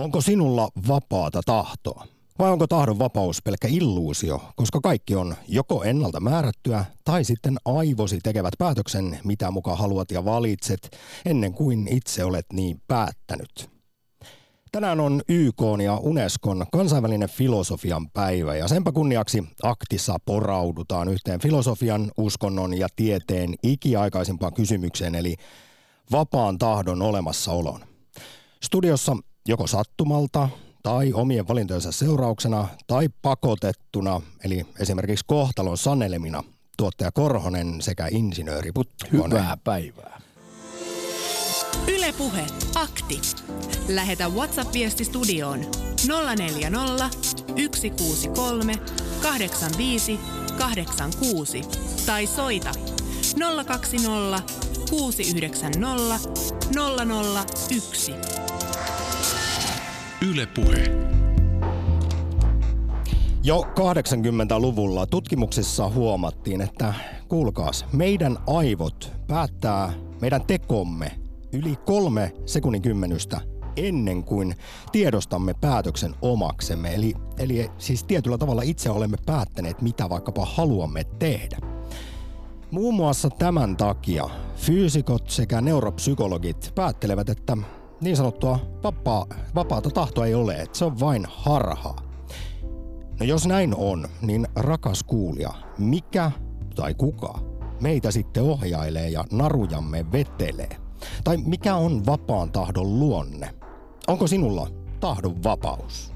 Onko sinulla vapaata tahtoa? Vai onko tahdon vapaus pelkkä illuusio, koska kaikki on joko ennalta määrättyä tai sitten aivosi tekevät päätöksen, mitä mukaan haluat ja valitset, ennen kuin itse olet niin päättänyt. Tänään on YK ja Unescon kansainvälinen filosofian päivä ja senpä kunniaksi aktissa poraudutaan yhteen filosofian, uskonnon ja tieteen ikiaikaisimpaan kysymykseen eli vapaan tahdon olemassaolon. Studiossa joko sattumalta tai omien valintojensa seurauksena tai pakotettuna, eli esimerkiksi kohtalon sanelemina, tuottaja Korhonen sekä insinööri Puttukonen. Hyvää päivää. Ylepuhe akti. Lähetä WhatsApp-viesti studioon 040 163 85 86 tai soita 020 690 001. Ylepuhe. Jo 80-luvulla tutkimuksissa huomattiin, että kuulkaas, meidän aivot päättää meidän tekomme yli kolme sekunnin kymmenystä ennen kuin tiedostamme päätöksen omaksemme. Eli, eli siis tietyllä tavalla itse olemme päättäneet, mitä vaikkapa haluamme tehdä. Muun muassa tämän takia fyysikot sekä neuropsykologit päättelevät, että niin sanottua vapaa, vapaata tahtoa ei ole, että se on vain harha. No jos näin on, niin rakas kuulija, mikä tai kuka meitä sitten ohjailee ja narujamme vetelee? Tai mikä on vapaan tahdon luonne? Onko sinulla tahdon vapaus?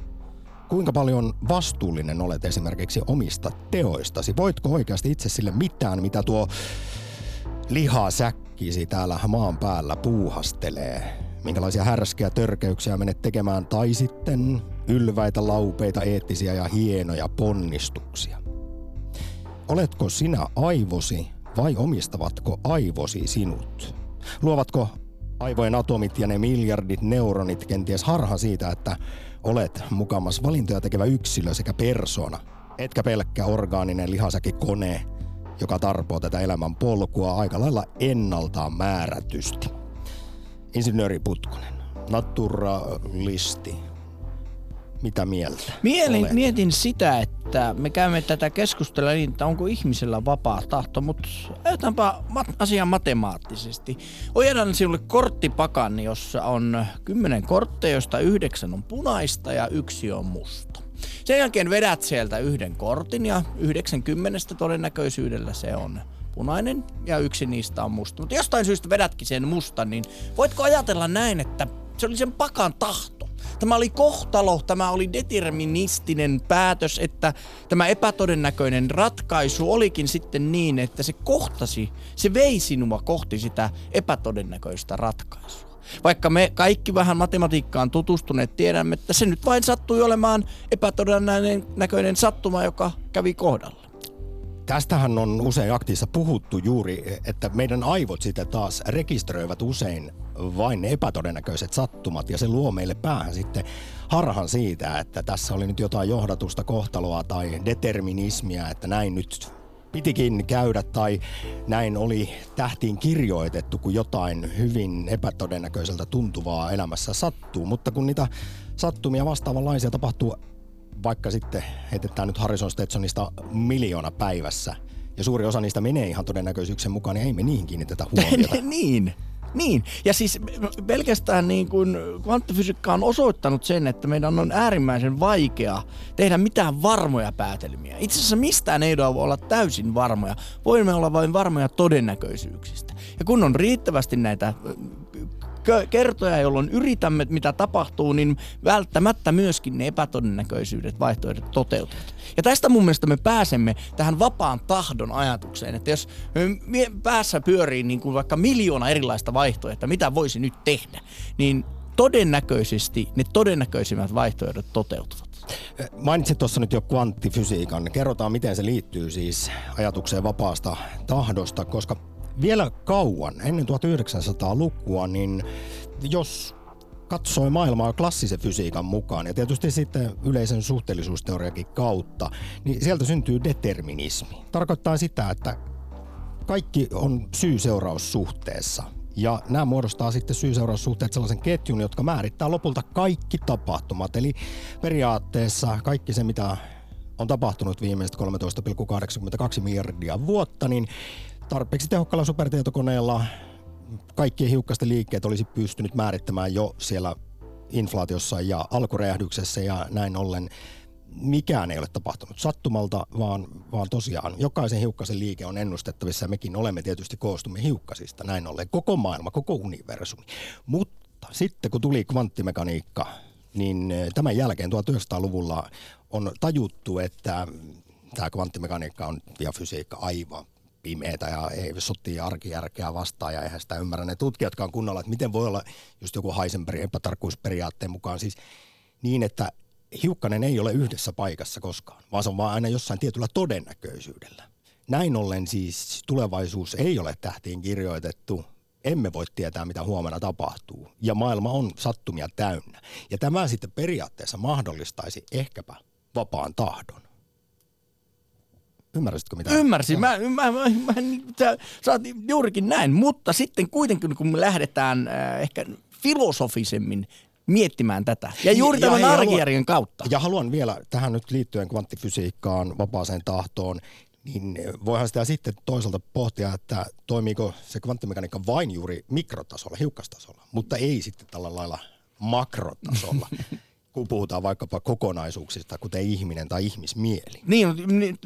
Kuinka paljon vastuullinen olet esimerkiksi omista teoistasi? Voitko oikeasti itse sille mitään, mitä tuo lihasäkkisi täällä maan päällä puuhastelee? Minkälaisia härskejä törkeyksiä menet tekemään tai sitten ylväitä, laupeita, eettisiä ja hienoja ponnistuksia. Oletko sinä aivosi vai omistavatko aivosi sinut? Luovatko aivojen atomit ja ne miljardit neuronit kenties harha siitä, että olet mukamas valintoja tekevä yksilö sekä persona, etkä pelkkä orgaaninen lihasäki kone, joka tarpoo tätä elämän polkua aika lailla ennaltaan määrätysti. Insinööri Putkonen, naturalisti, mitä mieltä Mielin, olet? mietin sitä, että me käymme tätä keskustelua niin, että onko ihmisellä vapaa tahto, mutta ajatellaanpa mat- asiaa matemaattisesti. Ojennan sinulle korttipakan, jossa on kymmenen kortteja, joista yhdeksän on punaista ja yksi on musta. Sen jälkeen vedät sieltä yhden kortin ja 90 todennäköisyydellä se on punainen ja yksi niistä on musta. Mutta jostain syystä vedätkin sen mustan, niin voitko ajatella näin, että se oli sen pakan tahto? Tämä oli kohtalo, tämä oli deterministinen päätös, että tämä epätodennäköinen ratkaisu olikin sitten niin, että se kohtasi, se vei sinua kohti sitä epätodennäköistä ratkaisua. Vaikka me kaikki vähän matematiikkaan tutustuneet tiedämme, että se nyt vain sattui olemaan epätodennäköinen sattuma, joka kävi kohdalla. Tästähän on usein aktiissa puhuttu juuri, että meidän aivot sitten taas rekisteröivät usein vain ne epätodennäköiset sattumat ja se luo meille päähän sitten harhan siitä, että tässä oli nyt jotain johdatusta kohtaloa tai determinismia, että näin nyt pitikin käydä tai näin oli tähtiin kirjoitettu, kun jotain hyvin epätodennäköiseltä tuntuvaa elämässä sattuu. Mutta kun niitä sattumia vastaavanlaisia tapahtuu vaikka sitten heitetään nyt Harrison Stetsonista miljoona päivässä, ja suuri osa niistä menee ihan todennäköisyyksen mukaan, niin ei me niihin kiinnitetä huomiota. niin. Niin, ja siis pelkästään niin kuin kvanttifysiikka on osoittanut sen, että meidän on äärimmäisen vaikea tehdä mitään varmoja päätelmiä. Itse asiassa mistään ei voi olla täysin varmoja. Voimme olla vain varmoja todennäköisyyksistä. Ja kun on riittävästi näitä kertoja, jolloin yritämme, mitä tapahtuu, niin välttämättä myöskin ne epätodennäköisyydet, vaihtoehdot toteutuvat. Ja tästä mun mielestä me pääsemme tähän vapaan tahdon ajatukseen, että jos päässä pyörii niin kuin vaikka miljoona erilaista vaihtoehtoa, mitä voisi nyt tehdä, niin todennäköisesti ne todennäköisimmät vaihtoehdot toteutuvat. Mainitsit tuossa nyt jo kvanttifysiikan. Kerrotaan, miten se liittyy siis ajatukseen vapaasta tahdosta, koska vielä kauan, ennen 1900-lukua, niin jos katsoi maailmaa klassisen fysiikan mukaan ja tietysti sitten yleisen suhteellisuusteoriakin kautta, niin sieltä syntyy determinismi. Tarkoittaa sitä, että kaikki on syy-seuraussuhteessa. Ja nämä muodostaa sitten syy-seuraussuhteet sellaisen ketjun, jotka määrittää lopulta kaikki tapahtumat. Eli periaatteessa kaikki se, mitä on tapahtunut viimeiset 13,82 miljardia vuotta, niin tarpeeksi tehokkaalla supertietokoneella. Kaikkien hiukkasten liikkeet olisi pystynyt määrittämään jo siellä inflaatiossa ja alkuräjähdyksessä ja näin ollen. Mikään ei ole tapahtunut sattumalta, vaan, vaan tosiaan jokaisen hiukkasen liike on ennustettavissa ja mekin olemme tietysti koostumme hiukkasista, näin ollen. Koko maailma, koko universumi. Mutta sitten kun tuli kvanttimekaniikka, niin eh, tämän jälkeen 1900-luvulla on tajuttu, että tämä kvanttimekaniikka on ja fysiikka aivan pimeätä ja ei sotii arkijärkeä vastaan ja eihän sitä ymmärrä ne tutkijatkaan kunnolla, että miten voi olla just joku Heisenbergin epätarkkuusperiaatteen mukaan siis niin, että hiukkanen ei ole yhdessä paikassa koskaan, vaan se on vaan aina jossain tietyllä todennäköisyydellä. Näin ollen siis tulevaisuus ei ole tähtiin kirjoitettu, emme voi tietää, mitä huomenna tapahtuu. Ja maailma on sattumia täynnä. Ja tämä sitten periaatteessa mahdollistaisi ehkäpä vapaan tahdon. Ymmärsitkö mitä? Ymmärsin. Mä, mä, mä, mä, sä, sä oot juurikin näin, mutta sitten kuitenkin kun me lähdetään äh, ehkä filosofisemmin miettimään tätä. Ja juuri ja, tämän ja, arkijärjen kautta. Ja haluan vielä tähän nyt liittyen kvanttifysiikkaan, vapaaseen tahtoon, niin voihan sitä sitten toisaalta pohtia, että toimiiko se kvanttimekaniikka vain juuri mikrotasolla, hiukkastasolla, mutta ei sitten tällä lailla makrotasolla. kun puhutaan vaikkapa kokonaisuuksista, kuten ihminen tai ihmismieli. Niin,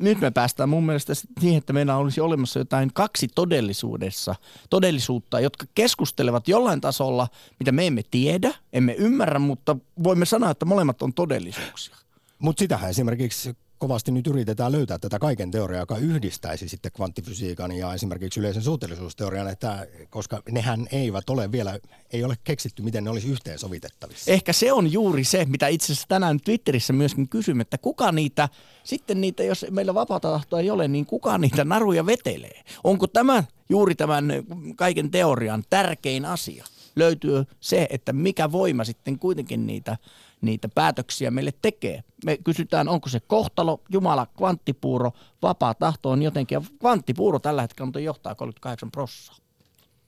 nyt me päästään mun mielestä siihen, että meillä olisi olemassa jotain kaksi todellisuudessa, todellisuutta, jotka keskustelevat jollain tasolla, mitä me emme tiedä, emme ymmärrä, mutta voimme sanoa, että molemmat on todellisuuksia. Mutta sitähän esimerkiksi kovasti nyt yritetään löytää tätä kaiken teoriaa, joka yhdistäisi sitten kvanttifysiikan ja esimerkiksi yleisen suhteellisuusteorian, että koska nehän eivät ole vielä, ei ole keksitty, miten ne olisi yhteensovitettavissa. Ehkä se on juuri se, mitä itse asiassa tänään Twitterissä myöskin kysymme, että kuka niitä, sitten niitä, jos meillä vapaata tahtoa ei ole, niin kuka niitä naruja vetelee? Onko tämä juuri tämän kaiken teorian tärkein asia? Löytyy se, että mikä voima sitten kuitenkin niitä niitä päätöksiä meille tekee. Me kysytään, onko se kohtalo, Jumala, kvanttipuuro, vapaa tahto on jotenkin. Ja kvanttipuuro tällä hetkellä on johtaa 38 prossaa.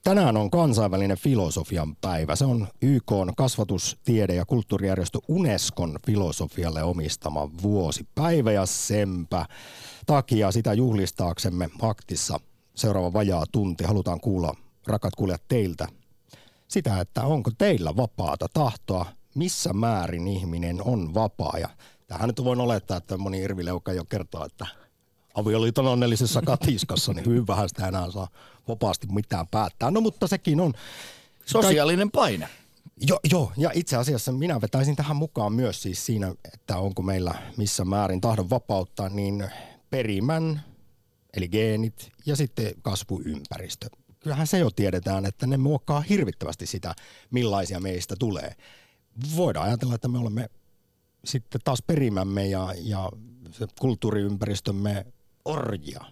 Tänään on kansainvälinen filosofian päivä. Se on YK on kasvatus, tiede ja kulttuurijärjestö Unescon filosofialle omistama vuosipäivä ja sempä takia sitä juhlistaaksemme aktissa seuraava vajaa tunti. Halutaan kuulla, rakat kuulijat, teiltä sitä, että onko teillä vapaata tahtoa missä määrin ihminen on vapaa. Ja tähän nyt voin olettaa, että moni irvileukka jo kertoo, että avioliiton onnellisessa katiskassa, niin hyvin vähän sitä enää saa vapaasti mitään päättää. No mutta sekin on... Sosiaalinen paine. Joo, jo, ja itse asiassa minä vetäisin tähän mukaan myös siis siinä, että onko meillä missä määrin tahdon vapauttaa, niin perimän, eli geenit ja sitten kasvuympäristö. Kyllähän se jo tiedetään, että ne muokkaa hirvittävästi sitä, millaisia meistä tulee voidaan ajatella, että me olemme sitten taas perimämme ja, ja se kulttuuriympäristömme orjia.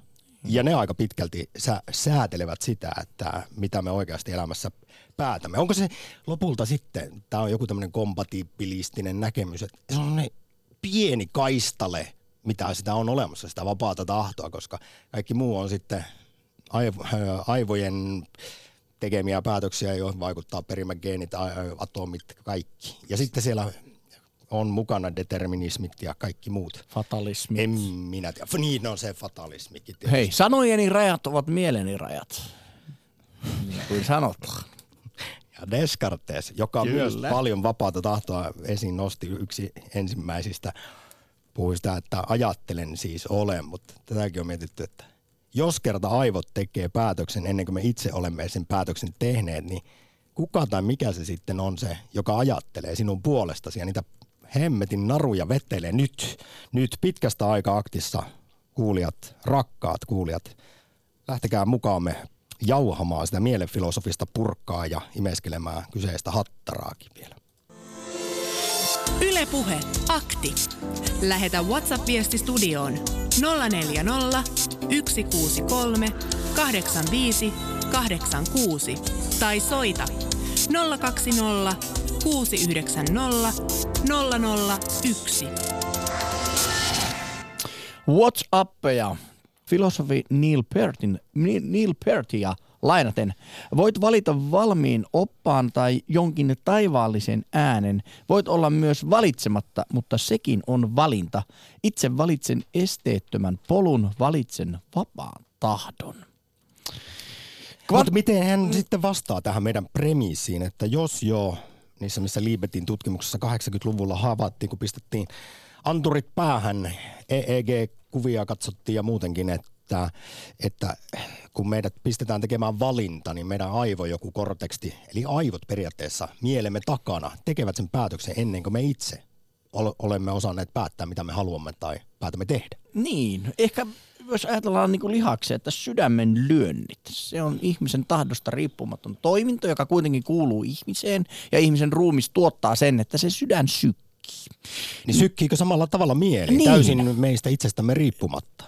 Ja ne aika pitkälti sä, säätelevät sitä, että mitä me oikeasti elämässä päätämme. Onko se lopulta sitten, tämä on joku tämmöinen kompatibilistinen näkemys, että se on ne pieni kaistale, mitä sitä on olemassa, sitä vapaata tahtoa, koska kaikki muu on sitten aivo, aivojen tekemiä päätöksiä, joihin vaikuttaa perimägeenit, atomit, kaikki. Ja sitten siellä on mukana determinismit ja kaikki muut. Fatalismit. En minä tiedä. Niin on se fatalismikin. Tietysti. Hei, sanojeni rajat ovat mieleni rajat. Niin kuin sanot. Ja Descartes, joka Kyllä. myös paljon vapaata tahtoa esiin nosti yksi ensimmäisistä, puhui sitä, että ajattelen siis olen, mutta tätäkin on mietitty, että – jos kerta aivot tekee päätöksen ennen kuin me itse olemme sen päätöksen tehneet, niin kuka tai mikä se sitten on se, joka ajattelee sinun puolestasi ja niitä hemmetin naruja vetelee nyt, nyt pitkästä aikaa aktissa kuulijat, rakkaat kuulijat. Lähtekää mukaamme jauhamaan sitä mielenfilosofista purkkaa ja imeskelemään kyseistä hattaraakin vielä. Ylepuhe akti. Lähetä WhatsApp-viesti studioon 040 163 85 86 tai soita 020 690 001. What's up ja filosofi Neil, Pertin, Neil Pertia Lainaten, voit valita valmiin oppaan tai jonkin taivaallisen äänen. Voit olla myös valitsematta, mutta sekin on valinta. Itse valitsen esteettömän polun, valitsen vapaan tahdon. Mutta miten hän sitten vastaa tähän meidän premissiin, että jos jo niissä, missä Liebetin tutkimuksessa 80-luvulla havaittiin, kun pistettiin anturit päähän, EEG-kuvia katsottiin ja muutenkin, että, että kun meidät pistetään tekemään valinta, niin meidän aivo joku korteksti, eli aivot periaatteessa mielemme takana, tekevät sen päätöksen ennen kuin me itse olemme osanneet päättää, mitä me haluamme tai päätämme tehdä. Niin, ehkä jos ajatellaan niin lihaksia, että sydämen lyönnit, se on ihmisen tahdosta riippumaton toiminto, joka kuitenkin kuuluu ihmiseen ja ihmisen ruumis tuottaa sen, että se sydän sykkii. Niin sykkiikö samalla tavalla mieli, niin. täysin meistä itsestämme riippumatta?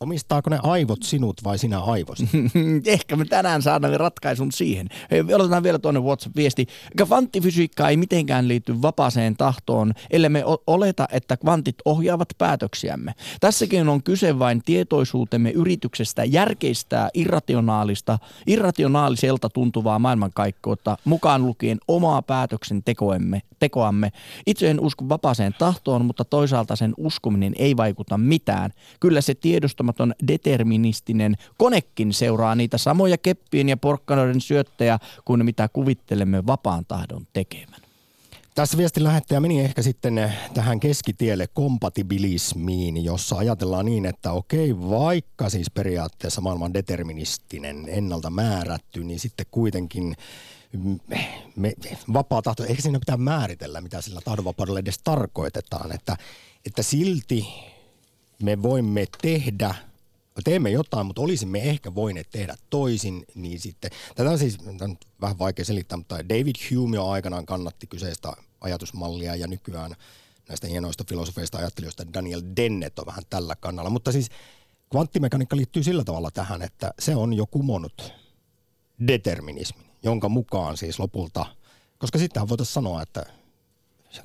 Omistaako ne aivot sinut vai sinä aivosi? Ehkä me tänään saadaan ratkaisun siihen. Hei, otetaan vielä tuonne WhatsApp-viesti. Kvanttifysiikka ei mitenkään liity vapaaseen tahtoon, ellei me oleta, että kvantit ohjaavat päätöksiämme. Tässäkin on kyse vain tietoisuutemme yrityksestä järkeistää irrationaalista, irrationaaliselta tuntuvaa maailmankaikkeutta, mukaan lukien omaa päätöksentekoamme. Tekoamme. Itse en usko vapaaseen tahtoon, mutta toisaalta sen uskominen ei vaikuta mitään. Kyllä se tiedostama uskomaton deterministinen konekin seuraa niitä samoja keppien ja porkkanoiden syöttejä kuin mitä kuvittelemme vapaan tahdon tekemään. Tässä viestin lähettäjä meni ehkä sitten tähän keskitielle kompatibilismiin, jossa ajatellaan niin, että okei, vaikka siis periaatteessa maailman deterministinen, ennalta määrätty, niin sitten kuitenkin me, vapaa tahto, eikä siinä pitää määritellä, mitä sillä tahdonvapaudella edes tarkoitetaan, että, että silti me voimme tehdä, teemme jotain, mutta olisimme ehkä voineet tehdä toisin, niin sitten, tätä on siis on vähän vaikea selittää, mutta David Hume jo aikanaan kannatti kyseistä ajatusmallia ja nykyään näistä hienoista filosofeista ajattelijoista Daniel Dennett on vähän tällä kannalla, mutta siis kvanttimekaniikka liittyy sillä tavalla tähän, että se on jo kumonnut determinismin, jonka mukaan siis lopulta, koska sittenhän voitaisiin sanoa, että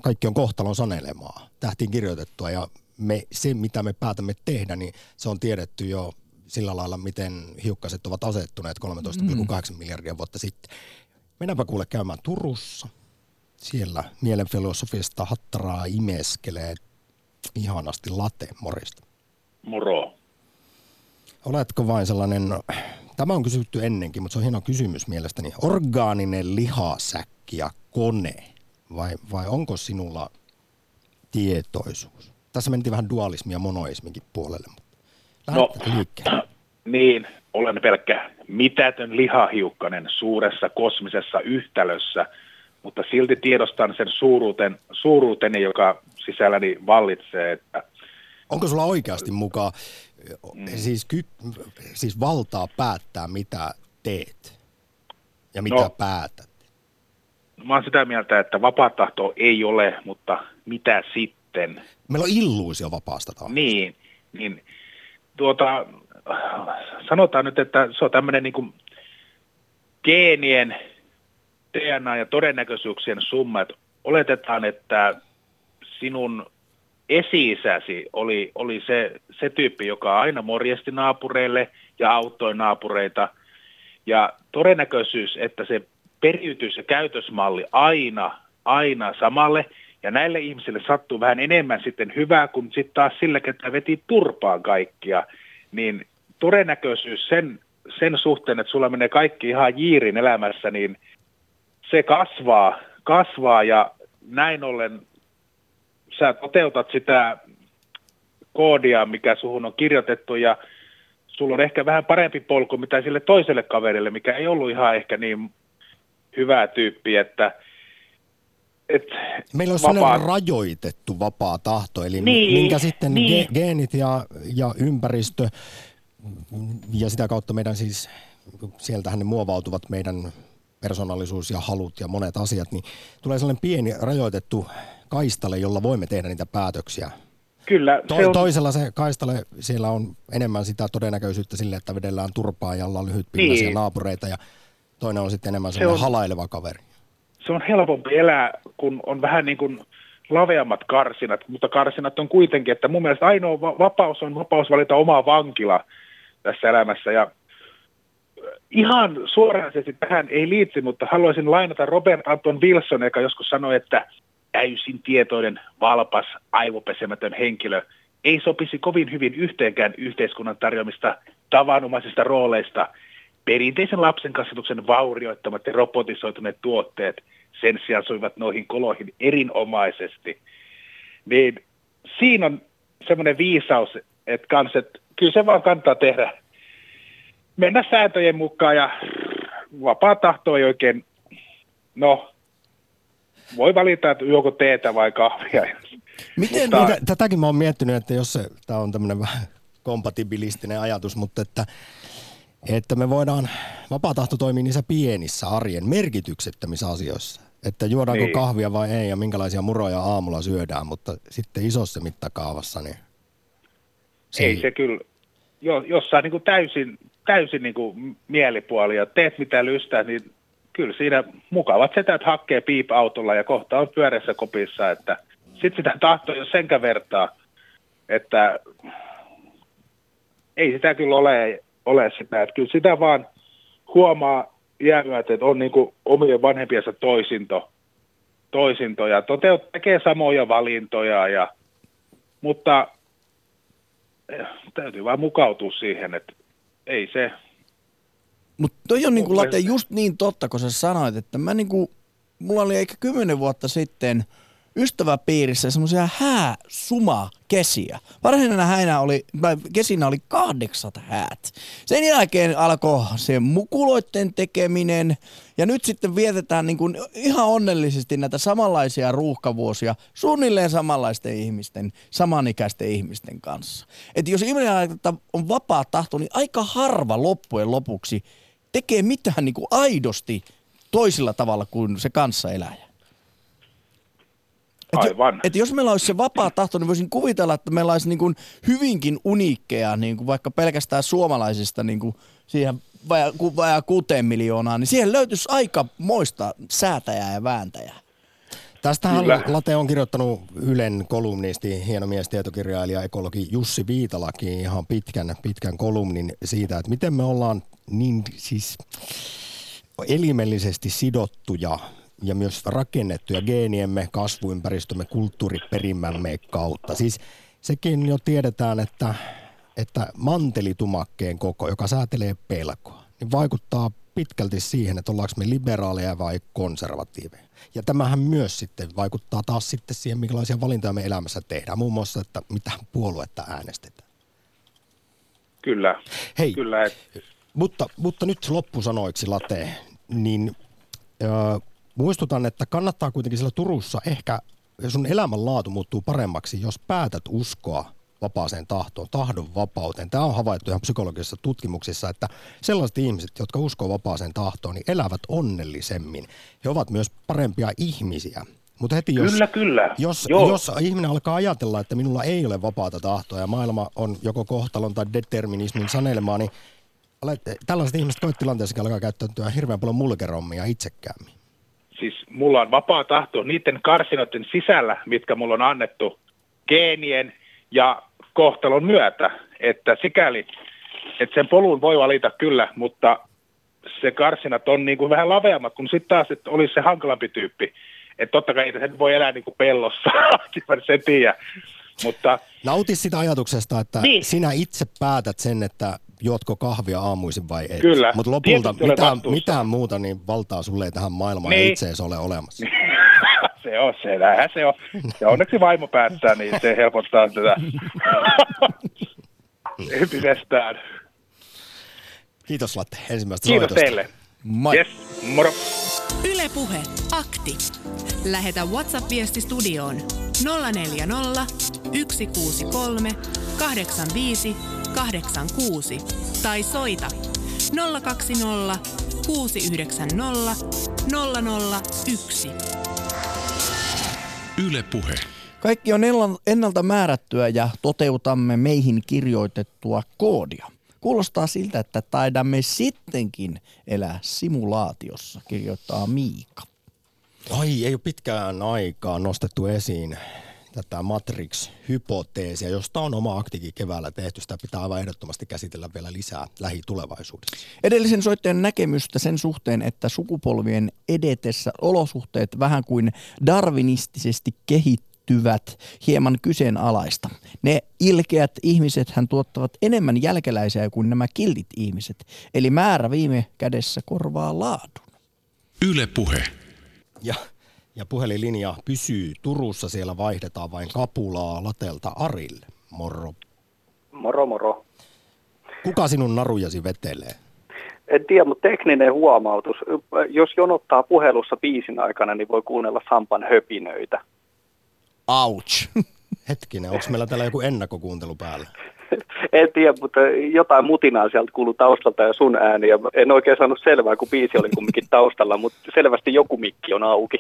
kaikki on kohtalon sanelemaa, tähtiin kirjoitettua ja me, se, mitä me päätämme tehdä, niin se on tiedetty jo sillä lailla, miten hiukkaset ovat asettuneet 13,8 mm. miljardia vuotta sitten. Mennäänpä kuule käymään Turussa. Siellä mielenfilosofista hattaraa imeskelee ihanasti late. Morista. Moro. Oletko vain sellainen, tämä on kysytty ennenkin, mutta se on hieno kysymys mielestäni, orgaaninen lihasäkki ja kone vai, vai onko sinulla tietoisuus? Tässä mentiin vähän dualismi ja monoisminkin puolelle. No, niin, olen pelkkä mitätön lihahiukkanen suuressa kosmisessa yhtälössä, mutta silti tiedostan sen suuruuten, suuruuteni, joka sisälläni vallitsee. Että... Onko sulla oikeasti mukaan mm. siis, ky, siis valtaa päättää, mitä teet ja mitä no, päätät? Mä oon sitä mieltä, että vapaa tahto ei ole, mutta mitä sitten? Sitten. Meillä on illuusio vapaasta tahdosta. Niin, niin tuota, sanotaan nyt, että se on tämmöinen niin geenien, DNA ja todennäköisyyksien summa, että oletetaan, että sinun esi-isäsi oli, oli se, se tyyppi, joka aina morjesti naapureille ja auttoi naapureita. Ja todennäköisyys, että se periytyy se käytösmalli aina, aina samalle, ja näille ihmisille sattuu vähän enemmän sitten hyvää kuin sitten taas sillä, että veti turpaan kaikkia, niin todennäköisyys sen, sen suhteen, että sulla menee kaikki ihan jiirin elämässä, niin se kasvaa, kasvaa ja näin ollen sä toteutat sitä koodia, mikä suhun on kirjoitettu ja sulla on ehkä vähän parempi polku mitä sille toiselle kaverille, mikä ei ollut ihan ehkä niin hyvää tyyppi, että et Meillä on vapaa... rajoitettu vapaa tahto, eli niin, minkä sitten niin. ge- geenit ja, ja ympäristö ja sitä kautta meidän siis, sieltähän ne muovautuvat meidän persoonallisuus ja halut ja monet asiat, niin tulee sellainen pieni rajoitettu kaistale, jolla voimme tehdä niitä päätöksiä. Kyllä. To- se on... Toisella se kaistale, siellä on enemmän sitä todennäköisyyttä sille, että vedellään turpaa ja ollaan lyhytpillaisia niin. naapureita ja toinen on sitten enemmän se on... halaileva kaveri se on helpompi elää, kun on vähän niin kuin laveammat karsinat, mutta karsinat on kuitenkin, että mun mielestä ainoa vapaus on vapaus valita oma vankila tässä elämässä ja ihan suoranaisesti tähän ei liitty, mutta haluaisin lainata Robert Anton Wilson, joka joskus sanoi, että täysin tietoinen, valpas, aivopesemätön henkilö ei sopisi kovin hyvin yhteenkään yhteiskunnan tarjoamista tavanomaisista rooleista. Perinteisen lapsen kasvatuksen vaurioittamat ja robotisoituneet tuotteet sen sijaan soivat noihin koloihin erinomaisesti. Niin siinä on semmoinen viisaus, että, kans, että kyllä se vaan kannattaa tehdä mennä sääntöjen mukaan ja vapaa tahto ei oikein, no voi valita, että joko teetä vai kahvia. Miten, mutta, tätäkin mä oon miettinyt, että jos se, tämä on tämmöinen vähän kompatibilistinen ajatus, mutta että, että me voidaan, vapaa tahto toimii niissä pienissä arjen merkityksettömissä asioissa. Että juodaanko niin. kahvia vai ei ja minkälaisia muroja aamulla syödään, mutta sitten isossa mittakaavassa niin... Se ei, ei se kyllä, jo, jossain niin kuin täysin, täysin niin kuin mielipuoli ja teet mitä lystää, niin kyllä siinä mukavat setät hakkee piip-autolla ja kohta on pyöreässä kopissa, että sitten sitä tahtoa jos senkä vertaa, että ei sitä kyllä ole, ole sitä, että kyllä sitä vaan huomaa jäämyöt, että on niin kuin omien vanhempiensa toisinto, toisinto. Ja toteut, tekee samoja valintoja, ja, mutta eh, täytyy vaan mukautua siihen, että ei se, mutta toi on niinku, Late just niin totta, kun sä sanoit, että mä niinku, mulla oli ehkä kymmenen vuotta sitten ystäväpiirissä semmoisia hääsuma kesiä. Varsinaisena häinä oli, tai kesinä oli kahdeksat häät. Sen jälkeen alkoi se mukuloitten tekeminen ja nyt sitten vietetään niin kuin ihan onnellisesti näitä samanlaisia ruuhkavuosia suunnilleen samanlaisten ihmisten, samanikäisten ihmisten kanssa. Että jos ihminen on vapaa tahto, niin aika harva loppujen lopuksi tekee mitään niin kuin aidosti toisella tavalla kuin se kanssaeläjä. Et Aivan. Jo, et jos meillä olisi se vapaa tahto, niin voisin kuvitella, että meillä olisi niin kuin hyvinkin uniikkeja, niin kuin vaikka pelkästään suomalaisista niin kuin siihen vajaa, vajaa kuuteen miljoonaa, niin siihen löytyisi aika moista säätäjää ja vääntäjää. Tästähän Late on kirjoittanut Ylen kolumnisti, hieno mies, tietokirjailija, ekologi Jussi Viitalaki ihan pitkän, pitkän kolumnin siitä, että miten me ollaan niin siis elimellisesti sidottuja ja myös rakennettuja geeniemme, kasvuympäristömme, kulttuuriperimämme kautta. Siis sekin jo tiedetään, että, että mantelitumakkeen koko, joka säätelee pelkoa, niin vaikuttaa pitkälti siihen, että ollaanko me liberaaleja vai konservatiiveja. Ja tämähän myös sitten vaikuttaa taas sitten siihen, minkälaisia valintoja me elämässä tehdään. Muun muassa, että mitä puoluetta äänestetään. Kyllä. Hei, Kyllä, et... mutta, mutta nyt loppusanoiksi, Late, niin äh, muistutan, että kannattaa kuitenkin siellä Turussa ehkä, sun elämänlaatu muuttuu paremmaksi, jos päätät uskoa vapaaseen tahtoon, tahdon vapauteen. Tämä on havaittu ihan psykologisissa tutkimuksissa, että sellaiset ihmiset, jotka uskoo vapaaseen tahtoon, niin elävät onnellisemmin. He ovat myös parempia ihmisiä. Mutta heti jos, kyllä, kyllä. Jos, jos ihminen alkaa ajatella, että minulla ei ole vapaata tahtoa ja maailma on joko kohtalon tai determinismin sanelemaa, niin tällaiset ihmiset koetilanteessakin alkaa käyttäytyä hirveän paljon mulkerommia itsekäämmin. Siis mulla on vapaa tahto niiden karsinoiden sisällä, mitkä mulla on annettu geenien ja kohtalon myötä, että sikäli, että sen polun voi valita kyllä, mutta se karsinat on niin kuin vähän laveammat, kun sitten taas, että olisi se hankalampi tyyppi. Että totta kai se voi elää niin kuin pellossa, se tiedä. Mutta, Nauti sitä ajatuksesta, että niin. sinä itse päätät sen, että juotko kahvia aamuisin vai et. Kyllä. Mutta lopulta mitään, mitään muuta niin valtaa sulle ei tähän maailmaan niin. itse ole olemassa. se on, se näinhän se on. Ja onneksi vaimo päättää, niin se helpottaa tätä entisestään. Kiitos Latte ensimmäistä Kiitos soitosta. teille. Moi. Yes, moro. Yle Puhe. Akti. Lähetä WhatsApp-viesti studioon 040 163 85 86 tai soita 020 690 001. Yle Puhe. Kaikki on ennalta määrättyä ja toteutamme meihin kirjoitettua koodia. Kuulostaa siltä, että taidamme sittenkin elää simulaatiossa, kirjoittaa Miika. Ai, ei ole pitkään aikaa nostettu esiin tätä Matrix-hypoteesia, josta on oma aktikin keväällä tehty. Sitä pitää aivan ehdottomasti käsitellä vielä lisää lähitulevaisuudessa. Edellisen soittajan näkemystä sen suhteen, että sukupolvien edetessä olosuhteet vähän kuin darwinistisesti kehittyvät hieman kyseenalaista. Ne ilkeät ihmiset hän tuottavat enemmän jälkeläisiä kuin nämä kiltit ihmiset. Eli määrä viime kädessä korvaa laadun. Yle Puhe. Ja, ja puhelinlinja pysyy Turussa, siellä vaihdetaan vain kapulaa Latelta Arille. Moro. Moro moro. Kuka sinun narujasi vetelee? En tiedä, mutta tekninen huomautus. Jos jonottaa puhelussa biisin aikana, niin voi kuunnella Sampan höpinöitä. Ouch. Hetkinen, onko meillä täällä joku ennakkokuuntelu päällä? En tiedä, mutta jotain mutinaa sieltä kuuluu taustalta ja sun ääni. Ja en oikein saanut selvää, kun biisi oli kumminkin taustalla, mutta selvästi joku mikki on auki.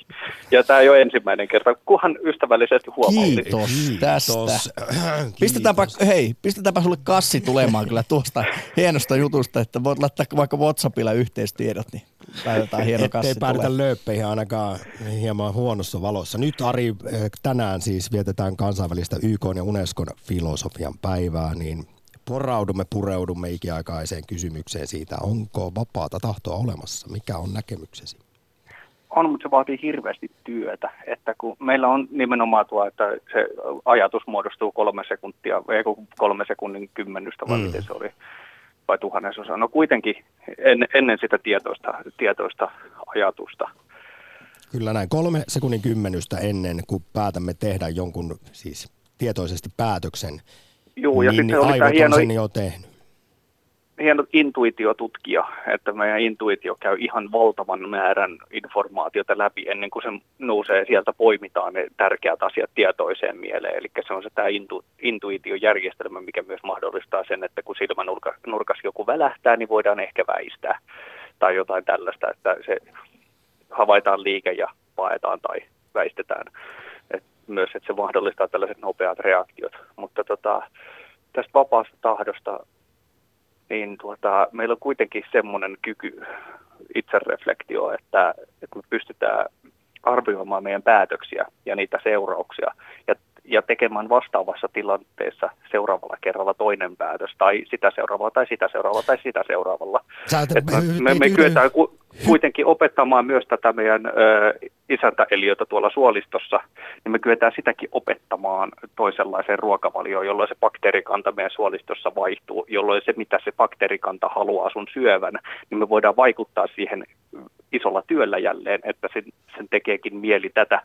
Ja tämä ei ole ensimmäinen kerta, kunhan ystävällisesti huomautti. Kiitos tästä. Pistetäänpä, hei, pistetäänpä sulle kassi tulemaan kyllä tuosta hienosta jutusta, että voit laittaa vaikka Whatsappilla yhteistiedot, niin päätetään hieno Ettei kassi päädytä tulee. lööppeihin ainakaan hieman huonossa valossa. Nyt Ari, eh, tänään siis vietetään kansainvälistä YK ja Unescon filosofian päivää, niin poraudumme, pureudumme ikiaikaiseen kysymykseen siitä, onko vapaata tahtoa olemassa. Mikä on näkemyksesi? On, mutta se vaatii hirveästi työtä. Että kun meillä on nimenomaan tuo, että se ajatus muodostuu kolme sekuntia, ei kun kolme sekunnin kymmenystä, vai mm. miten se oli, vai tuhannesosa. No kuitenkin en, ennen sitä tietoista, tietoista ajatusta. Kyllä näin. Kolme sekunnin kymmenystä ennen kuin päätämme tehdä jonkun siis tietoisesti päätöksen, Juu, ja niin, niin sitten oli tämä aivot hieno, on sen jo tehnyt. Hieno intuitiotutkija, että meidän intuitio käy ihan valtavan määrän informaatiota läpi ennen kuin se nousee sieltä poimitaan ne tärkeät asiat tietoiseen mieleen. Eli se on se tämä intu, intuitiojärjestelmä, mikä myös mahdollistaa sen, että kun silmänurkas joku välähtää, niin voidaan ehkä väistää tai jotain tällaista, että se havaitaan liike ja paetaan tai väistetään. Et myös, että se mahdollistaa tällaiset nopeat reaktiot. Mutta tota, tästä vapaasta tahdosta niin tuota, meillä on kuitenkin semmoinen kyky itsereflektio, että, että me pystytään arvioimaan meidän päätöksiä ja niitä seurauksia ja, ja tekemään vastaavassa tilanteessa seuraavalla kerralla toinen päätös tai sitä seuraavalla tai sitä seuraavalla tai sitä seuraavalla. Sä me, me, me yhden- kyetään ku, kuitenkin opettamaan myös tätä meidän ö, isäntäeliötä tuolla suolistossa, niin me kyetään sitäkin opettamaan toisenlaiseen ruokavalioon, jolloin se bakteerikanta meidän suolistossa vaihtuu, jolloin se, mitä se bakteerikanta haluaa sun syövän, niin me voidaan vaikuttaa siihen isolla työllä jälleen, että sen, sen tekeekin mieli tätä,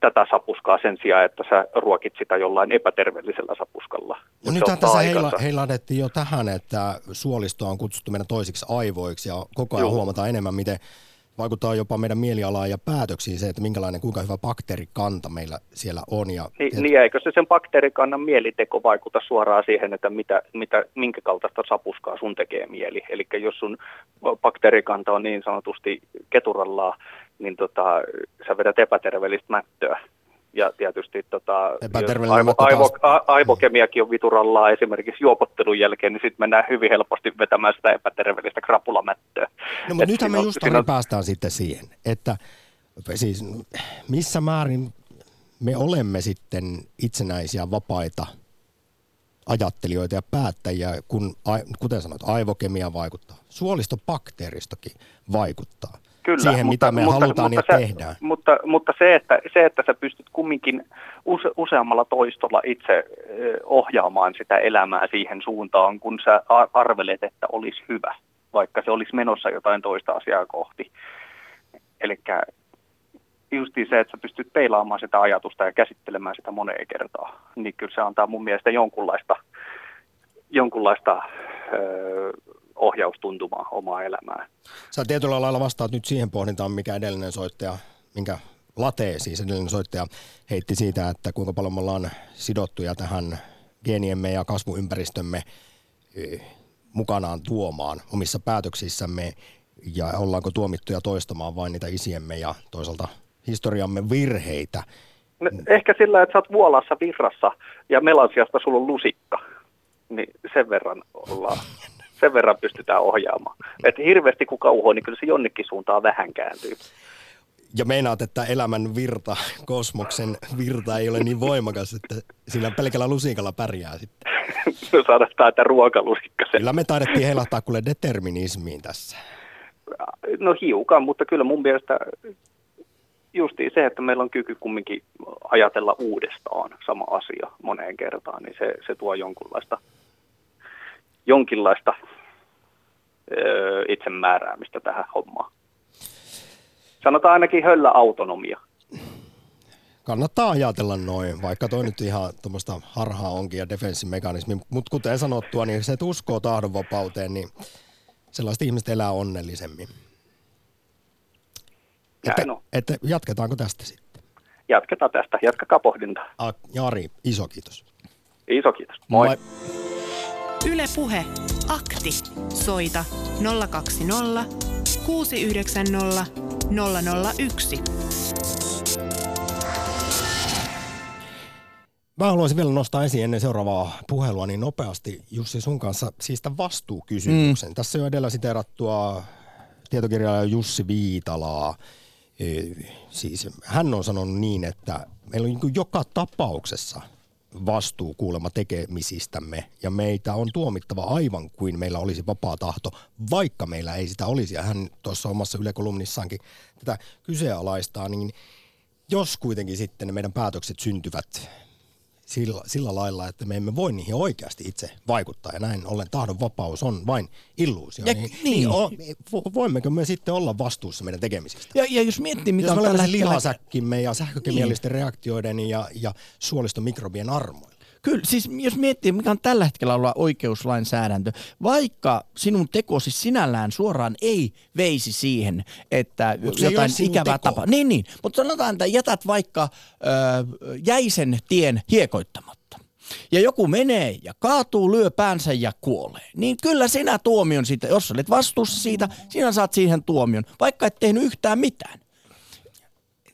tätä sapuskaa sen sijaan, että sä ruokit sitä jollain epäterveellisellä sapuskalla. No nyt ottaa tässä heila, heilahdettiin jo tähän, että suolistoa on kutsuttu meidän toisiksi aivoiksi ja koko ajan Joo. huomataan enemmän, miten vaikuttaa jopa meidän mielialaan ja päätöksiin se, että minkälainen, kuinka hyvä bakteerikanta meillä siellä on. Ja, Niin, ja, niin eikö se sen bakteerikannan mieliteko vaikuta suoraan siihen, että mitä, mitä, minkä kaltaista sapuskaa sun tekee mieli. Eli jos sun bakteerikanta on niin sanotusti keturallaan, niin tota, sä vedät epäterveellistä mättöä. Ja tietysti tota, aivo, aivo, aivokemiakin on viturallaan esimerkiksi juopottelun jälkeen, niin sitten mennään hyvin helposti vetämään sitä epäterveellistä krapulamättöä. no, mutta nythän me just on- päästään sitten siihen, että siis missä määrin me olemme sitten itsenäisiä, vapaita ajattelijoita ja päättäjiä, kun, kuten sanoit, aivokemia vaikuttaa. Suolistobakteeristokin vaikuttaa Kyllä, siihen, mitä me halutaan ja se, tehdään. Mutta, mutta se, että, se, että sä pystyt kumminkin use, useammalla toistolla itse ohjaamaan sitä elämää siihen suuntaan, kun sä arvelet, että olisi hyvä, vaikka se olisi menossa jotain toista asiaa kohti. Eli justiin se, että sä pystyt peilaamaan sitä ajatusta ja käsittelemään sitä moneen kertaa, niin kyllä se antaa mun mielestä jonkunlaista, jonkunlaista ö, ohjaustuntumaa omaa elämään. Sä tietyllä lailla vastaat nyt siihen pohdintaan, mikä edellinen soittaja, minkä Late siis edellinen soittaja heitti siitä, että kuinka paljon me ollaan sidottuja tähän geeniemme ja kasvuympäristömme mukanaan tuomaan omissa päätöksissämme ja ollaanko tuomittuja toistamaan vain niitä isiemme ja toisaalta historiamme virheitä. No, ehkä sillä, että sä oot vuolassa virrassa ja melansiasta sulla on lusikka, niin sen verran ollaan, sen verran pystytään ohjaamaan. Että hirveästi kun kauhoa, niin kyllä se jonnekin suuntaan vähän kääntyy. Ja meinaat, että elämän virta, kosmoksen virta ei ole niin voimakas, että sillä pelkällä lusikalla pärjää sitten. No saadaan että ruokalusikka. Kyllä me taidettiin heilahtaa kuule determinismiin tässä. No hiukan, mutta kyllä mun mielestä justiin se, että meillä on kyky kumminkin ajatella uudestaan sama asia moneen kertaan, niin se, se tuo jonkunlaista, jonkinlaista öö, itsemääräämistä tähän hommaan. Sanotaan ainakin höllä autonomia. Kannattaa ajatella noin, vaikka toi nyt ihan tuommoista harhaa onkin ja defenssimekanismi. Mutta kuten sanottua, niin se, että uskoo tahdonvapauteen, niin sellaiset ihmiset elää onnellisemmin. Että, Näin on. että jatketaanko tästä sitten? Jatketaan tästä. Jatkakaa pohdintaa. A, Jari, iso kiitos. Iso kiitos. Moi. Moi. Yle Puhe. Akti. Soita 020 690 001. Mä haluaisin vielä nostaa esiin ennen seuraavaa puhelua niin nopeasti Jussi sun kanssa siis tämän vastuukysymyksen. Mm. Tässä jo edellä siteerattua tietokirjailija Jussi Viitalaa. E, siis hän on sanonut niin, että meillä on niin joka tapauksessa vastuu kuulemma tekemisistämme ja meitä on tuomittava aivan kuin meillä olisi vapaa tahto, vaikka meillä ei sitä olisi. Ja hän tuossa omassa ylekolumnissaankin tätä kyseenalaistaa, niin jos kuitenkin sitten meidän päätökset syntyvät sillä, sillä lailla, että me emme voi niihin oikeasti itse vaikuttaa ja näin ollen tahdon vapaus on vain illuusio. Ja- niin, niin. niin. o, vo- voimmeko me sitten olla vastuussa meidän tekemisistä? Ja, ja jos miettii, mitä Jos on tällä hetkellä... lihasäkkimme ja sähkökemiallisten niin. reaktioiden ja, ja suolistomikrobien armoilla. Kyllä, siis jos miettii, mikä on tällä hetkellä olla oikeuslainsäädäntö, vaikka sinun tekosi sinällään suoraan ei veisi siihen, että Mut jotain ikävää tapaa. Niin, niin. Mutta sanotaan, että jätät vaikka ö, jäisen tien hiekoittamatta. Ja joku menee ja kaatuu, lyö päänsä ja kuolee. Niin kyllä sinä tuomion siitä, jos olet vastuussa siitä, sinä saat siihen tuomion, vaikka et tehnyt yhtään mitään.